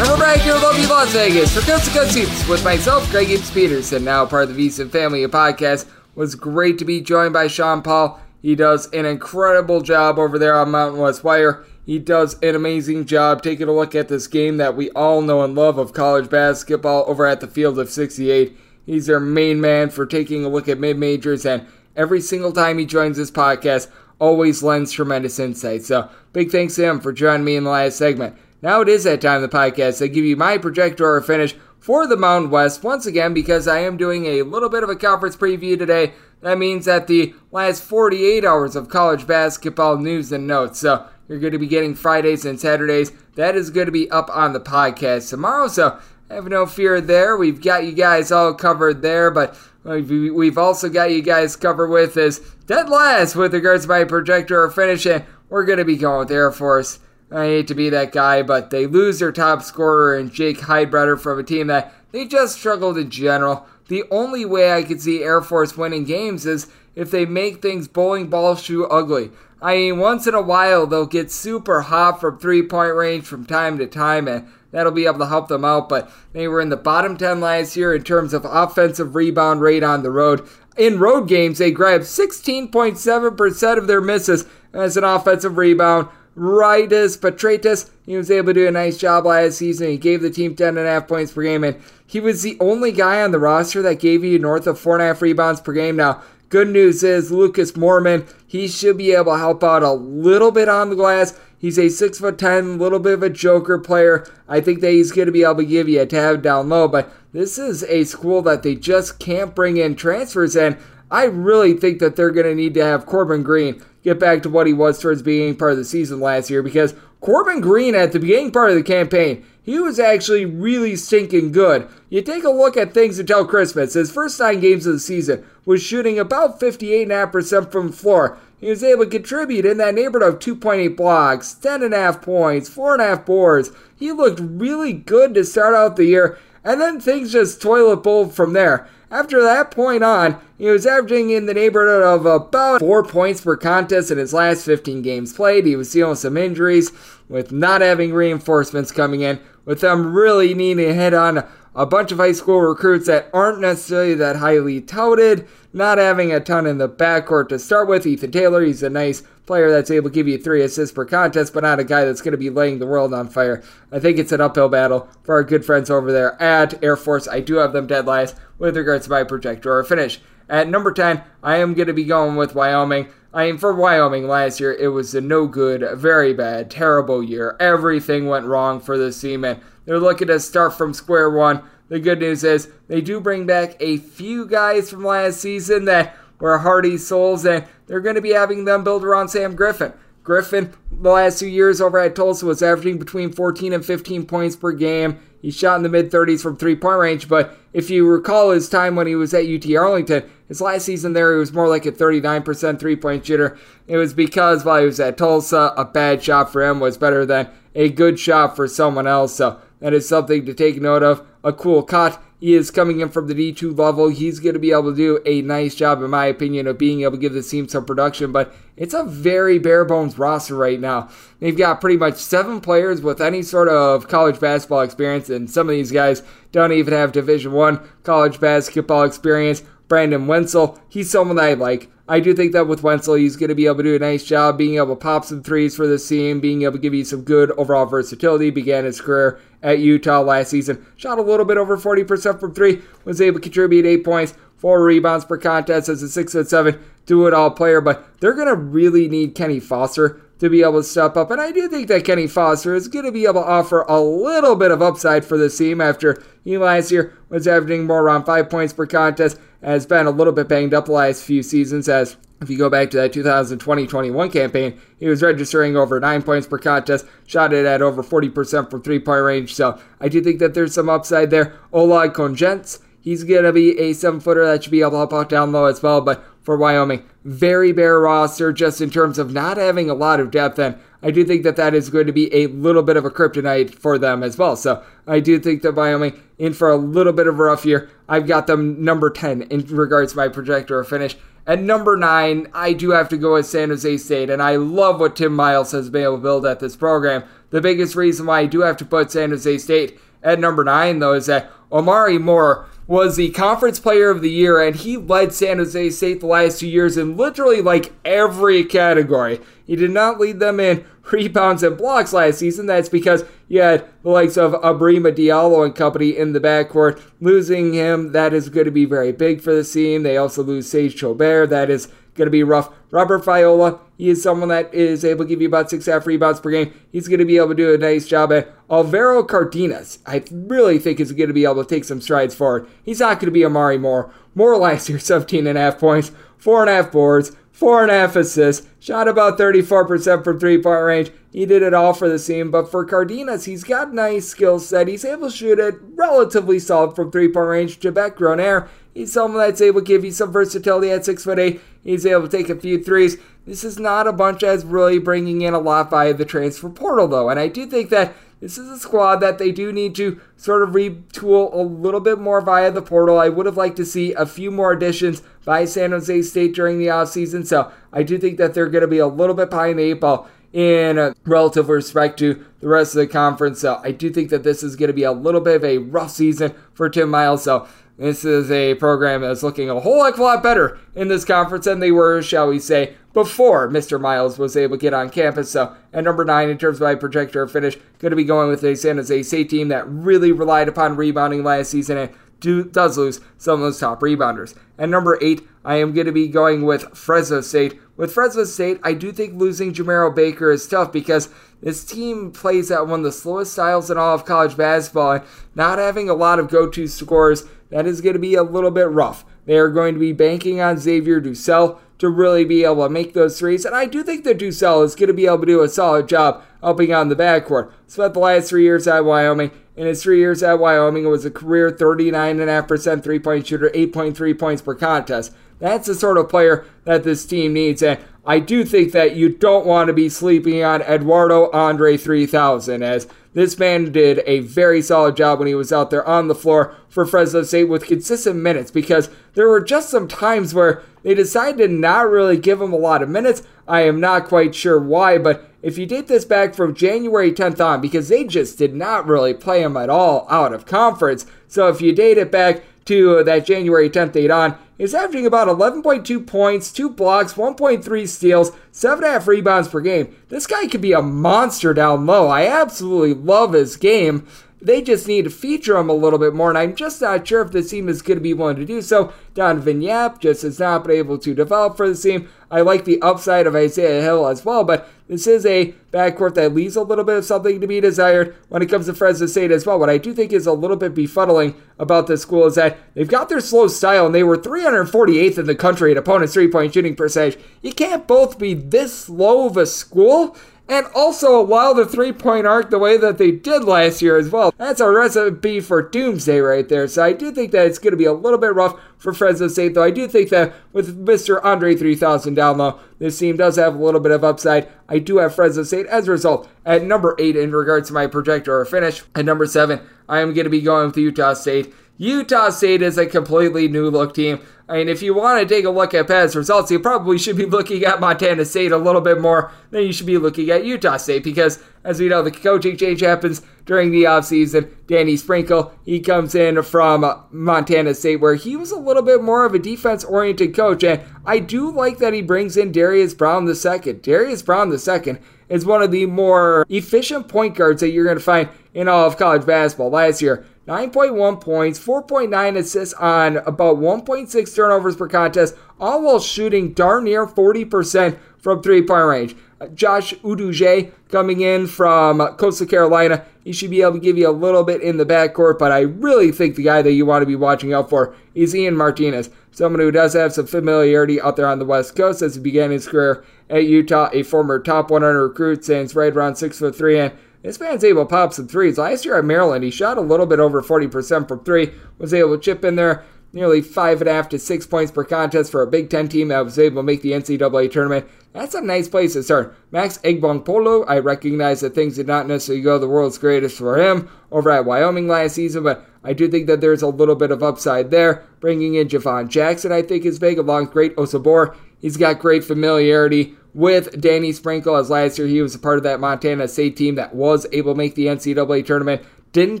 And we're back here in lovely Las Vegas for Coast to Hoops with myself, Greg Gibbs Peterson, now part of the VSiN Family Podcast. It was great to be joined by Sean Paul. He does an incredible job over there on Mountain West Wire. He does an amazing job taking a look at this game that we all know and love of college basketball over at the Field of 68. He's their main man for taking a look at mid majors, and every single time he joins this podcast, always lends tremendous insight. So, big thanks to him for joining me in the last segment. Now it is that time of the podcast. I give you my projector or finish for the Mountain West once again because I am doing a little bit of a conference preview today. That means that the last 48 hours of college basketball news and notes. So you're going to be getting Fridays and Saturdays. That is going to be up on the podcast tomorrow. So have no fear there. We've got you guys all covered there, but we've also got you guys covered with this dead last with regards to my projector or finish. And we're going to be going with Air Force. I hate to be that guy, but they lose their top scorer and Jake Heidbreder from a team that they just struggled in general. The only way I could see Air Force winning games is if they make things bowling ball shoe ugly. I mean, once in a while they'll get super hot from three point range from time to time, and that'll be able to help them out. But they were in the bottom 10 last year in terms of offensive rebound rate on the road. In road games, they grabbed 16.7% of their misses as an offensive rebound. Rytis Petraitis, he was able to do a nice job last season. He gave the team 10.5 points per game, and he was the only guy on the roster that gave you north of 4.5 rebounds per game. Now, good news is Lucas Moerman, he should be able to help out a little bit on the glass. He's a six foot ten, little bit of a joker player. I think that he's going to be able to give you a tab down low, but this is a school that they just can't bring in transfers in. I really think that they're going to need to have Corbin Green get back to what he was towards the beginning part of the season last year because Corbin Green at the beginning part of the campaign, he was actually really stinking good. You take a look at things until Christmas. His first nine games of the season was shooting about 58.5% from the floor. He was able to contribute in that neighborhood of 2.8 blocks, 10.5 points, 4.5 boards. He looked really good to start out the year, and then things just toilet bowl from there. After that point on, he was averaging in the neighborhood of about four points per contest in his last 15 games played. He was dealing with some injuries, with not having reinforcements coming in, with them really needing to hit on a bunch of high school recruits that aren't necessarily that highly touted, not having a ton in the backcourt to start with. Ethan Taylor, he's a nice player that's able to give you three assists per contest, but not a guy that's going to be laying the world on fire. I think it's an uphill battle for our good friends over there at Air Force. I do have them dead last with regards to my projector or finish. At number 10, I am going to be going with Wyoming. I mean, for Wyoming last year, it was a no good, very bad, terrible year. Everything went wrong for the team, and they're looking to start from square one. The good news is they do bring back a few guys from last season that were hardy souls, and they're going to be having them build around Sam Griffin. Griffin, the last two years over at Tulsa, was averaging between 14 and 15 points per game. He shot in the mid 30s from three point range, but if you recall his time when he was at UT Arlington, his last season there, he was more like a 39% three point shooter. It was because while he was at Tulsa, a bad shot for him was better than a good shot for someone else. So that is something to take note of. Akuel Kot. He is coming in from the D2 level. He's going to be able to do a nice job, in my opinion, of being able to give the team some production. But it's a very bare bones roster right now. They've got pretty much seven players with any sort of college basketball experience, and some of these guys don't even have Division One college basketball experience. Brendan Wenzel, he's someone that I like. I do think that with Wenzel, he's going to be able to do a nice job being able to pop some threes for the team, being able to give you some good overall versatility. Began his career at Utah last season, shot a little bit over 40% from three, was able to contribute eight points, four rebounds per contest as a six foot seven do it all player. But they're going to really need Kenny Foster to be able to step up. And I do think that Kenny Foster is going to be able to offer a little bit of upside for this team after he last year was averaging more around five points per contest has been a little bit banged up the last few seasons as if you go back to that 2020-21 campaign, he was registering over 9 points per contest, shot it at over 40% from three-point range. So I do think that there's some upside there. Oleg Kojenets, he's going to be a seven-footer that should be able to help out down low as well. But for Wyoming, very bare roster just in terms of not having a lot of depth. And I do think that that is going to be a little bit of a kryptonite for them as well. So I do think that Wyoming in for a little bit of a rough year. I've got them number 10 in regards to my projector finish. At number 9, I do have to go with San Jose State, and I love what Tim Miles has been able to build at this program. The biggest reason why I do have to put San Jose State at number 9, though, is that Omari Moore was the conference player of the year, and he led San Jose State the last two years in literally like every category. He did not lead them in rebounds and blocks last season. That's because you had the likes of Abrima Diallo and company in the backcourt. Losing him, that is going to be very big for the team. They also lose Sage Tolbert. That is going to be rough. Robert Vaihola, he is someone that is able to give you about six half rebounds per game. He's going to be able to do a nice job at Alvaro Cardenas. I really think is going to be able to take some strides forward. He's not going to be Omari Moore. More last year, 17 and a half points, four and a half boards, four and a half assists, shot about 34% from three point range. He did it all for the team, but for Cardenas, he's got nice skill set. He's able to shoot it relatively solid from three point range. Quebec Gronair, he's someone that's able to give you some versatility at six foot eight. He's able to take a few threes. This is not a bunch that's really bringing in a lot via the transfer portal, though, and I do think that this is a squad that they do need to sort of retool a little bit more via the portal. I would have liked to see a few more additions by San Jose State during the offseason, so I do think that they're going to be a little bit behind the eight ball in relative respect to the rest of the conference. So I do think that this is going to be a little bit of a rough season for Tim Miles. So this is a program that's looking a whole heck of a lot better in this conference than they were, shall we say, before Mr. Miles was able to get on campus. So, at number nine, in terms of my projector finish, going to be going with a San Jose State team that really relied upon rebounding last season and do, does lose some of those top rebounders. At number eight, I am going to be going with Fresno State with Fresno State, I do think losing Jemarl Baker is tough because this team plays at one of the slowest styles in all of college basketball, and not having a lot of go to scorers, that is going to be a little bit rough. They are going to be banking on Xavier DuSell to really be able to make those threes, and I do think that DuSell is going to be able to do a solid job helping on the backcourt. Spent the last three years at Wyoming. In his three years at Wyoming, it was a career 39.5% three point shooter, 8.3 points per contest. That's the sort of player that this team needs. And I do think that you don't want to be sleeping on Eduardo Andre 3000, as this man did a very solid job when he was out there on the floor for Fresno State with consistent minutes because there were just some times where they decided to not really give him a lot of minutes. I am not quite sure why, but if you date this back from January 10th on, because they just did not really play him at all out of conference. So if you date it back to that January 10th date on, is averaging about 11.2 points, 2 blocks, 1.3 steals, 7.5 rebounds per game. This guy could be a monster down low. I absolutely love his game. They just need to feature him a little bit more, and I'm just not sure if the team is going to be willing to do so. Donovan Yap just has not been able to develop for the team. I like the upside of Isaiah Hill as well, but this is a backcourt that leaves a little bit of something to be desired when it comes to Fresno State as well. What I do think is a little bit befuddling about this school is that they've got their slow style and they were 348th in the country at opponent's three point shooting percentage. You can't both be this slow of a school and also allow the three point arc the way that they did last year as well. That's a recipe for doomsday right there. So I do think that it's going to be a little bit rough for Fresno State, though I do think that with Mr. Andre 3000 down low, this team does have a little bit of upside. I do have Fresno State as a result at number eight in regards to my projector or finish. At number seven, I am going to be going with Utah State. Utah State is a completely new look team. I mean, if you want to take a look at past results, you probably should be looking at Montana State a little bit more than you should be looking at Utah State because, as we know, the coaching change happens during the offseason. Danny Sprinkle, he comes in from Montana State where he was a little bit more of a defense oriented coach. And I do like that he brings in Darius Brown II. Darius Brown II is one of the more efficient point guards that you're going to find in all of college basketball. Last year, 9.1 points, 4.9 assists on about 1.6 turnovers per contest, all while shooting darn near 40% from three point range. Uh, Josh Uduje coming in from Coastal Carolina. He should be able to give you a little bit in the backcourt, but I really think the guy that you want to be watching out for is Ian Martinez, someone who does have some familiarity out there on the West Coast as he began his career at Utah, a former top 100 recruit, stands right around 6'3 and this man's able to pop some threes. Last year at Maryland, he shot a little bit over 40% from three, was able to chip in there nearly five and a half to six points per contest for a Big Ten team that was able to make the NCAA tournament. That's a nice place to start. Max Polo, I recognize that things did not necessarily go the world's greatest for him over at Wyoming last season, but I do think that there's a little bit of upside there. Bringing in Javon Jackson, I think, is big, along with great Osobor. He's got great familiarity with Danny Sprinkle, as last year he was a part of that Montana State team that was able to make the NCAA tournament. Didn't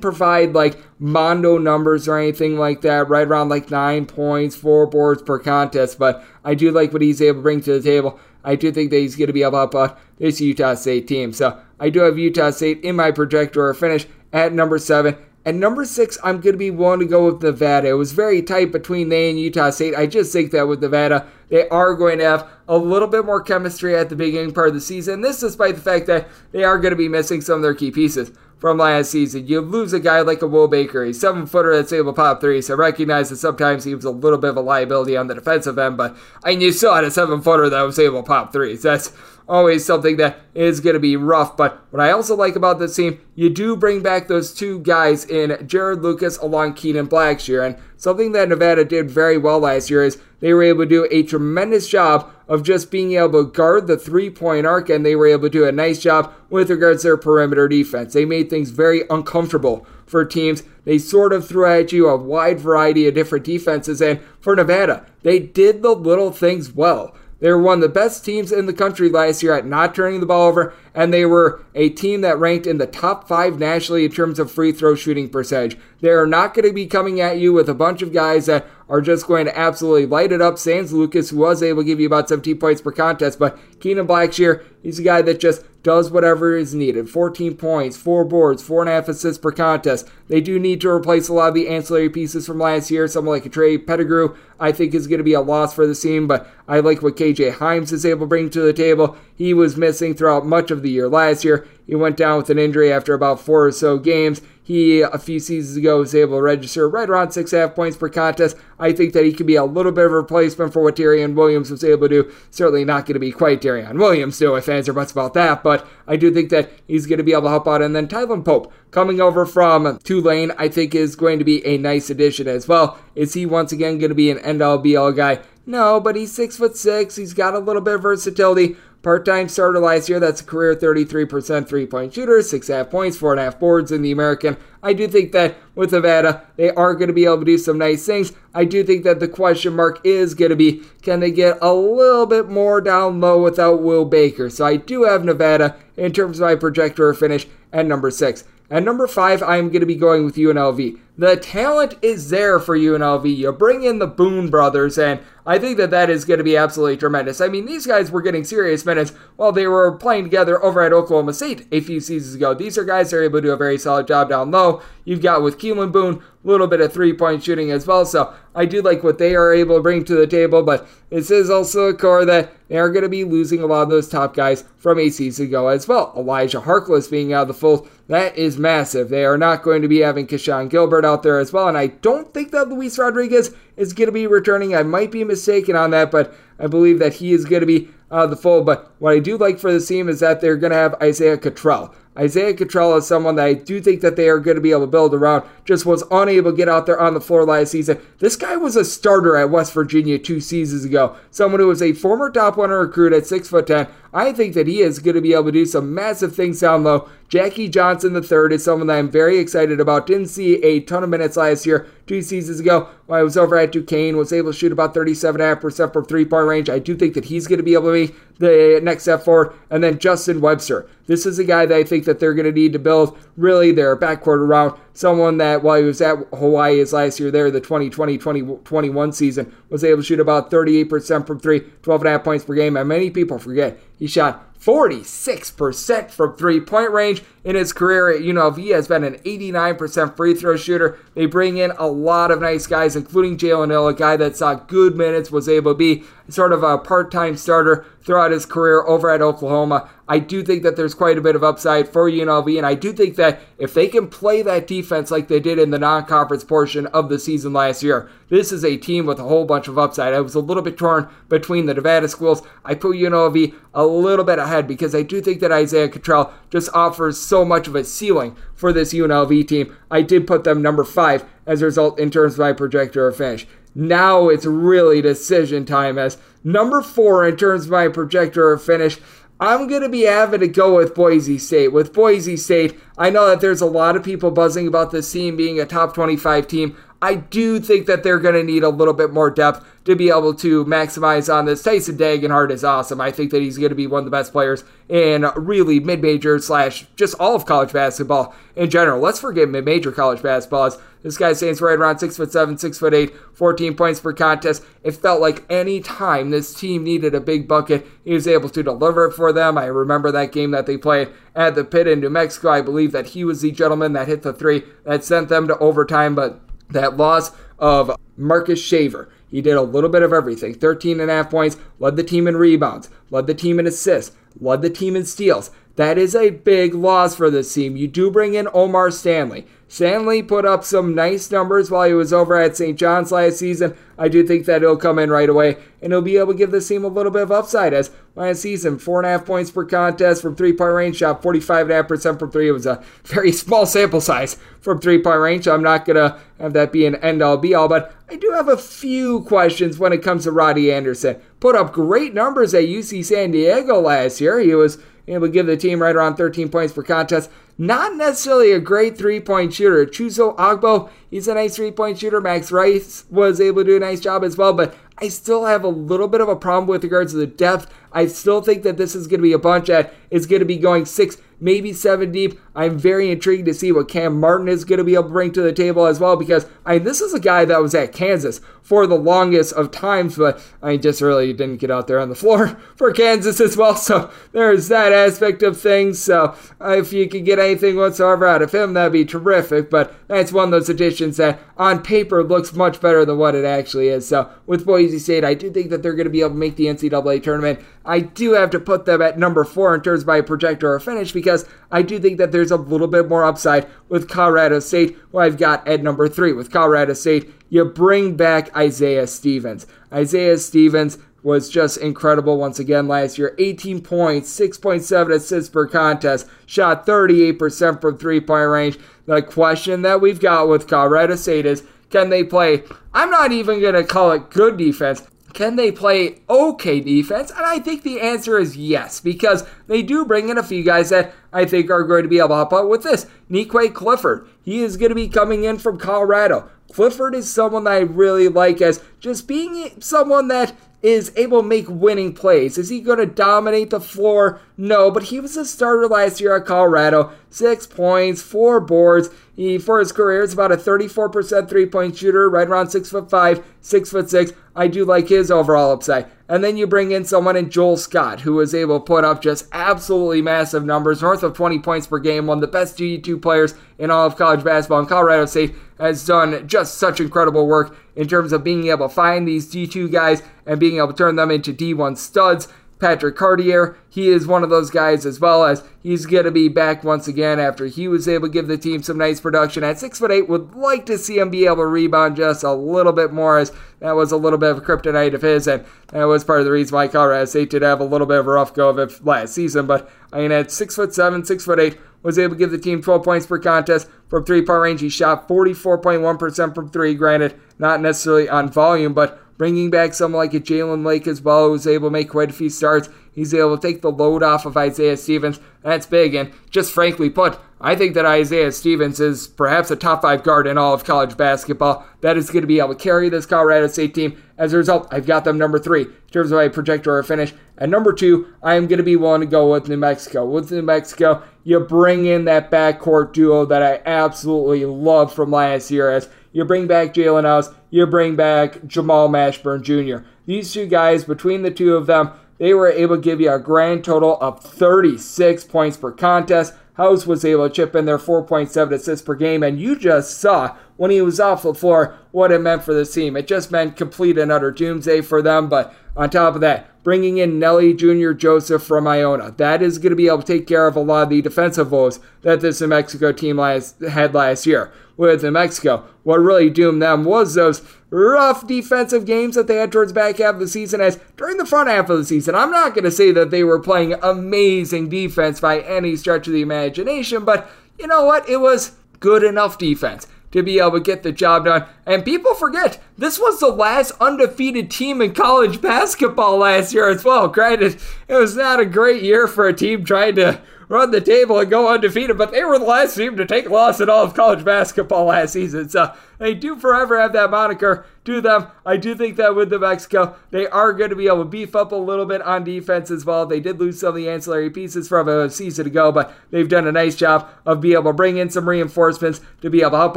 provide like Mondo numbers or anything like that, right around like nine points, four boards per contest, but I do like what he's able to bring to the table. I do think that he's going to be able to help out this Utah State team. So I do have Utah State in my projector or finish at number seven. At number six, I'm going to be willing to go with Nevada. It was very tight between they and Utah State. I just think that with Nevada, they are going to have a little bit more chemistry at the beginning part of the season. This despite the fact that they are going to be missing some of their key pieces from last season. You lose a guy like a Will Baker, a seven footer that's able to pop threes. I recognize that sometimes he was a little bit of a liability on the defensive end, but I mean, you still had a seven footer that was able to pop threes. That's always something that is going to be rough. But what I also like about this team, you do bring back those two guys in Jarod Lucas along Kenan Blackshear. And something that Nevada did very well last year is they were able to do a tremendous job of just being able to guard the three point arc, and they were able to do a nice job with regards to their perimeter defense. They made things very uncomfortable for teams. They sort of threw at you a wide variety of different defenses, and for Nevada, they did the little things well. They were one of the best teams in the country last year at not turning the ball over, and they were a team that ranked in the top five nationally in terms of free throw shooting percentage. They are not going to be coming at you with a bunch of guys that are just going to absolutely light it up. Sans Lucas was able to give you about 17 points per contest, but Kenan Blackshear, he's a guy that just does whatever is needed. 14 points, 4 boards, 4.5 assists per contest. They do need to replace a lot of the ancillary pieces from last year. Someone like a Trey Pettigrew, I think, is going to be a loss for the team, but I like what KJ Hymes is able to bring to the table. He was missing throughout much of the year last year. He went down with an injury after about four or so games. He, a few seasons ago, was able to register right around six and a half points per contest. I think that he could be a little bit of a replacement for what Darrion Williams was able to do. Certainly not going to be quite Darrion Williams, though, if fans are buts about that, but I do think that he's going to be able to help out. And then Tylan Pope, coming over from Tulane, I think is going to be a nice addition as well. Is he once again going to be an end all be all guy? No, but he's six foot six. He's got a little bit of versatility. Part time starter last year, that's a career 33% three point shooter, 6.5 points, 4.5 boards in the American. I do think that with Nevada, they are going to be able to do some nice things. I do think that the question mark is going to be can they get a little bit more down low without Will Baker? So I do have Nevada in terms of my projector finish at number six. At number five, I'm going to be going with UNLV. The talent is there for UNLV. You bring in the Boone brothers, and I think that that is going to be absolutely tremendous. I mean, these guys were getting serious minutes while they were playing together over at Oklahoma State a few seasons ago. These are guys that are able to do a very solid job down low. You've got with Keylan Boone, a little bit of three point shooting as well. So I do like what they are able to bring to the table, but this is also a core that they are going to be losing a lot of those top guys from a season ago as well. Elijah Harkless being out of the fold, that is massive. They are not going to be having Keshon Gilbert out there as well, and I don't think that Luis Rodriguez is going to be returning. I might be mistaken on that, but I believe that he is going to be of the fold. But what I do like for the team is that they're going to have Isaiah Cottrell. Isaiah Cottrell is someone that I do think that they are going to be able to build around. Just was unable to get out there on the floor last season. This guy was a starter at West Virginia two seasons ago. Someone who was a former top 100 recruit at six foot ten. I think that he is going to be able to do some massive things down low. Jackie Johnson III is someone that I'm very excited about. Didn't see a ton of minutes last year, two seasons ago, when I was over at Duquesne, was able to shoot about 37.5% from three point range. I do think that he's going to be able to be the next step forward. And then Justin Webster. This is a guy that I think that they're going to need to build really their backcourt around. Someone that while he was at Hawaii his last year there, the 2020-2021 season, was able to shoot about 38% from three, 12.5 points per game. And many people forget he shot 46% from three point range in his career at UNLV. He has been an 89% free throw shooter. They bring in a lot of nice guys, including Jalen Hill, a guy that saw good minutes, was able to be sort of a part time starter throughout his career over at Oklahoma. I do think that there's quite a bit of upside for UNLV, and I do think that if they can play that defense like they did in the non conference portion of the season last year, this is a team with a whole bunch of upside. I was a little bit torn between the Nevada schools. I put UNLV a little bit ahead because I do think that Isaiah Cottrell just offers so much of a ceiling for this UNLV team. I did put them number five as a result in terms of my projector finish. Now it's really decision time as number four in terms of my projector finish. I'm going to be having to go with Boise State. With Boise State, I know that there's a lot of people buzzing about this team being a top 25 team. I do think that they're going to need a little bit more depth to be able to maximize on this. Tyson Degenhart is awesome. I think that he's going to be one of the best players in really mid-major slash just all of college basketball in general. Let's forget mid-major college basketball. As this guy stands right around six foot seven, six foot eight, 14 points per contest. It felt like any time this team needed a big bucket, he was able to deliver it for them. I remember that game that they played at the pit in New Mexico. I believe that he was the gentleman that hit the three that sent them to overtime, but that loss of Marcus Shaver. He did a little bit of everything. 13 and a half points, led the team in rebounds, led the team in assists, led the team in steals. That is a big loss for this team. You do bring in O'Mar Stanley. Stanley put up some nice numbers while he was over at St. John's last season. I do think that he'll come in right away and he'll be able to give this team a little bit of upside as last season, four and a half points per contest from three point range, shot 45.5% from three. It was a very small sample size from three point range, so I'm not going to have that be an end all be all, but I do have a few questions when it comes to Roddie Anderson. Put up great numbers at UC San Diego last year. He was able to give the team right around 13 points per contest. Not necessarily a great three point shooter. Chuzo Agbo, he's a nice three point shooter. Max Rice was able to do a nice job as well, but I still have a little bit of a problem with regards to the depth. I still think that this is going to be a bunch that is going to be going six maybe seven deep. I'm very intrigued to see what Cam Martin is going to be able to bring to the table as well because I this is a guy that was at Kansas for the longest of times, but I just really didn't get out there on the floor for Kansas as well. So there's that aspect of things. So if you could get anything whatsoever out of him, that'd be terrific. But that's one of those additions that on paper looks much better than what it actually is. So with Boise State, I do think that they're going to be able to make the NCAA tournament. I do have to put them at number four in terms my projector or finish because I do think that there's a little bit more upside with Colorado State, who I've got at number three. With Colorado State, you bring back Isaiah Stevens. Isaiah Stevens was just incredible once again last year. 18 points, 6.7 assists per contest, shot 38% from three point range. The question that we've got with Colorado State is can they play? I'm not even going to call it good defense. Can they play okay defense? And I think the answer is yes, because they do bring in a few guys that I think are going to be able to help out with this. Nique Clifford, he is going to be coming in from Colorado. Clifford is someone that I really like as just being someone that is able to make winning plays. Is he going to dominate the floor? No, but he was a starter last year at Colorado. Six points, four boards. He, for his career, is about a 34% three-point shooter, right around six foot five, six foot six. I do like his overall upside. And then you bring in someone in Joel Scott, who was able to put up just absolutely massive numbers, north of 20 points per game, one of the best D2 players in all of college basketball. And Colorado State has done just such incredible work in terms of being able to find these D2 guys and being able to turn them into D1 studs. Patrick Cartier, he is one of those guys as well as he's going to be back once again after he was able to give the team some nice production at six foot eight. Would like to see him be able to rebound just a little bit more as that was a little bit of a kryptonite of his and that was part of the reason why Colorado State did have a little bit of a rough go of it last season. But I mean at six foot seven, six foot eight, was able to give the team 12 points per contest from three point range. He shot 44.1% from three, granted, not necessarily on volume, but bringing back someone like a Jalen Lake as well, who's able to make quite a few starts. He's able to take the load off of Isaiah Stevens. That's big. And just frankly put, I think that Isaiah Stevens is perhaps a top five guard in all of college basketball. That is going to be able to carry this Colorado State team. As a result, I've got them number three in terms of my projector or finish. And number two, I am going to be willing to go with New Mexico. With New Mexico, you bring in that backcourt duo that I absolutely love from last year as you bring back Jaelen House, you bring back Jamal Mashburn Jr. These two guys, between the two of them, they were able to give you a grand total of 36 points per contest. House was able to chip in their 4.7 assists per game, and you just saw when he was off the floor what it meant for the team. It just meant complete and utter doomsday for them, but on top of that, bringing in Nelly Jr. Joseph from Iona. That is going to be able to take care of a lot of the defensive woes that this New Mexico team last, had last year. With New Mexico, what really doomed them was those rough defensive games that they had towards back half of the season. As during the front half of the season, I'm not going to say that they were playing amazing defense by any stretch of the imagination, but you know what? It was good enough defense to be able to get the job done. And people forget, this was the last undefeated team in college basketball last year as well. Granted, it was not a great year for a team trying to run the table and go undefeated, but they were the last team to take loss in all of college basketball last season. So they do forever have that moniker to them. I do think that with New Mexico, they are going to be able to beef up a little bit on defense as well. They did lose some of the ancillary pieces from a season ago, but they've done a nice job of being able to bring in some reinforcements to be able to help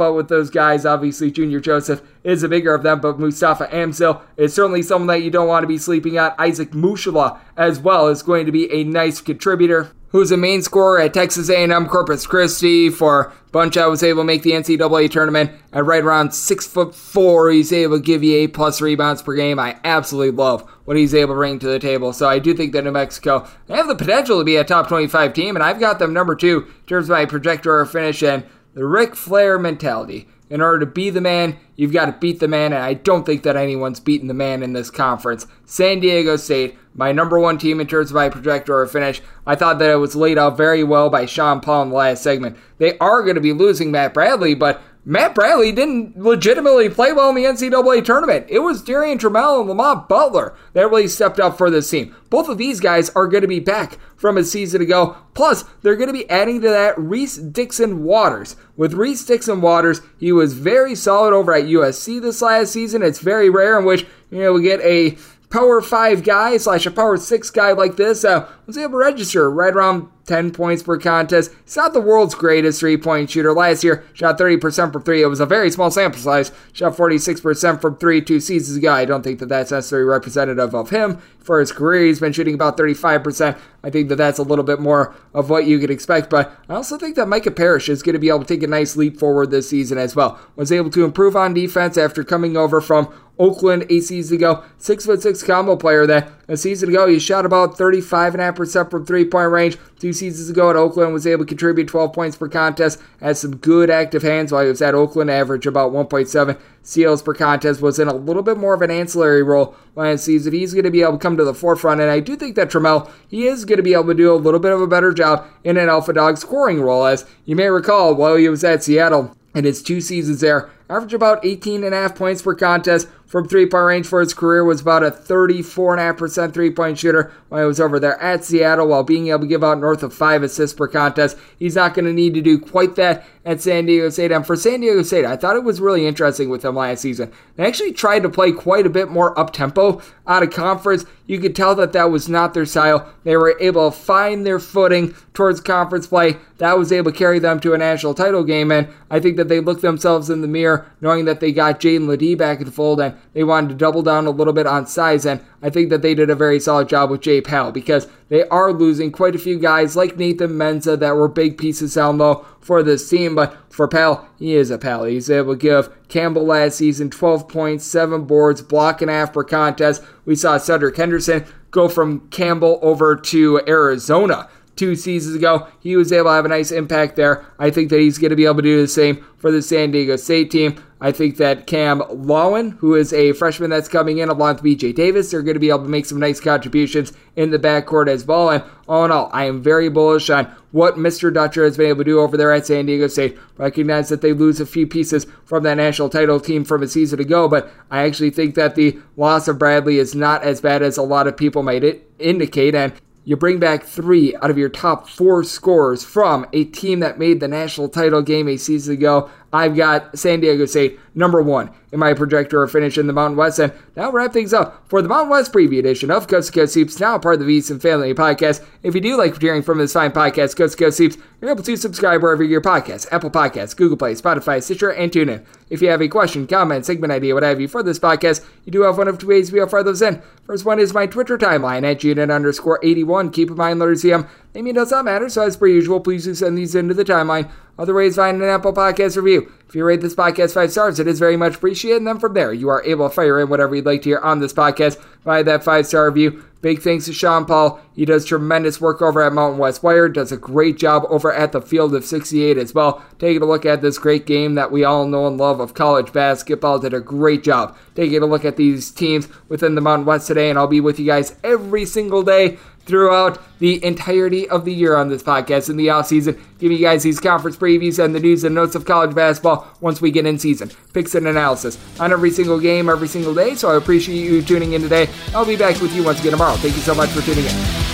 out with those guys. Obviously, Junior Joseph is a bigger of them, but Mustapha Amzil is certainly someone that you don't want to be sleeping on. Isaac Mushila as well is going to be a nice contributor who's a main scorer at Texas A&M Corpus Christi for a Bunch. I was able to make the NCAA tournament at right around six foot four. He's able to give you eight plus rebounds per game. I absolutely love what he's able to bring to the table. So I do think that New Mexico they have the potential to be a top 25 team, and I've got them number two in terms of my projector or finish and the Ric Flair mentality. In order to be the man, you've got to beat the man, and I don't think that anyone's beaten the man in this conference. San Diego State, my number one team in terms of my projector or finish. I thought that it was laid out very well by Sean Paul in the last segment. They are going to be losing Matt Bradley, but Matt Bradley didn't legitimately play well in the NCAA tournament. It was Darrion Trammell and Lamont Butler that really stepped up for this team. Both of these guys are going to be back from a season ago. Plus, they're going to be adding to that Reese Dixon Waters. With Reese Dixon Waters, he was very solid over at USC this last season. It's very rare in which, you know, we get a power five guy slash a power six guy like this uh, was able to register right around 10 points per contest. He's not the world's greatest three point shooter. Last year, shot 30% from three. It was a very small sample size. Shot 46% from three two seasons ago. I don't think that that's necessarily representative of him. For his career, he's been shooting about 35%. I think that that's a little bit more of what you could expect, but I also think that Micah Parrish is going to be able to take a nice leap forward this season as well. Was able to improve on defense after coming over from Oakland eight seasons ago. Six foot six combo player that a season ago he shot about 35.5% from three point range. Two seasons ago at Oakland was able to contribute 12 points per contest. Had some good active hands while he was at Oakland, average about 1.7 steals per contest. Was in a little bit more of an ancillary role last season. He's going to be able to come to the forefront, and I do think that Trammell he is going to be able to do a little bit of a better job in an alpha dog scoring role. As you may recall, while he was at Seattle in his two seasons there, averaged about 18 and a half points per contest from three point range for his career was about a 34.5% three point shooter when he was over there at Seattle while being able to give out north of five assists per contest. He's not going to need to do quite that at San Diego State. And for San Diego State, I thought it was really interesting with them last season. They actually tried to play quite a bit more up tempo out of conference. You could tell that that was not their style. They were able to find their footing towards conference play. That was able to carry them to a national title game. And I think that they looked themselves in the mirror knowing that they got Jaedon LeDee back in the fold and they wanted to double down a little bit on size, and I think that they did a very solid job with Jay Pal because they are losing quite a few guys like Nathan Mensah that were big pieces down low for this team. But for Pal, he is a Pal. He's able to give Campbell last season 12 points, 7 boards, block and a half per contest. We saw Cedric Henderson go from Campbell over to Arizona two seasons ago. He was able to have a nice impact there. I think that he's going to be able to do the same for the San Diego State team. I think that Cam Lawin, who is a freshman that's coming in along with BJ Davis, they're going to be able to make some nice contributions in the backcourt as well. And all in all, I am very bullish on what Mr. Dutcher has been able to do over there at San Diego State. Recognize that they lose a few pieces from that national title team from a season ago, but I actually think that the loss of Bradley is not as bad as a lot of people might indicate. And you bring back three out of your top four scorers from a team that made the national title game a season ago. I've got San Diego State number one in my projector finish in the Mountain West. And now wrap things up for the Mountain West preview edition of Coast to Coast Hoops, now part of the VSiN Family Podcast. If you do like hearing from this fine podcast, Coast to Coast Hoops, you're able to subscribe wherever your podcast, Apple Podcasts, Google Play, Spotify, Stitcher, and TuneIn. If you have a question, comment, segment idea, what have you for this podcast, you do have one of two ways we offer those in. First one is my Twitter timeline at unit underscore 81. Keep in mind, letters CM, it does not matter, so as per usual, please do send these into the timeline. Other ways, find an Apple Podcast review. If you rate this podcast five stars, it is very much appreciated. And then from there, you are able to fire in whatever you'd like to hear on this podcast via that five star review. Big thanks to Sean Paul. He does tremendous work over at Mountain West Wire, does a great job over at the Field of 68 as well. Taking a look at this great game that we all know and love of college basketball, did a great job taking a look at these teams within the Mountain West today, and I'll be with you guys every single day throughout the entirety of the year on this podcast in the off season, giving you guys these conference previews and the news and notes of college basketball once we get in season. Picks and analysis on every single game, every single day. So I appreciate you tuning in today. I'll be back with you once again tomorrow. Thank you so much for tuning in.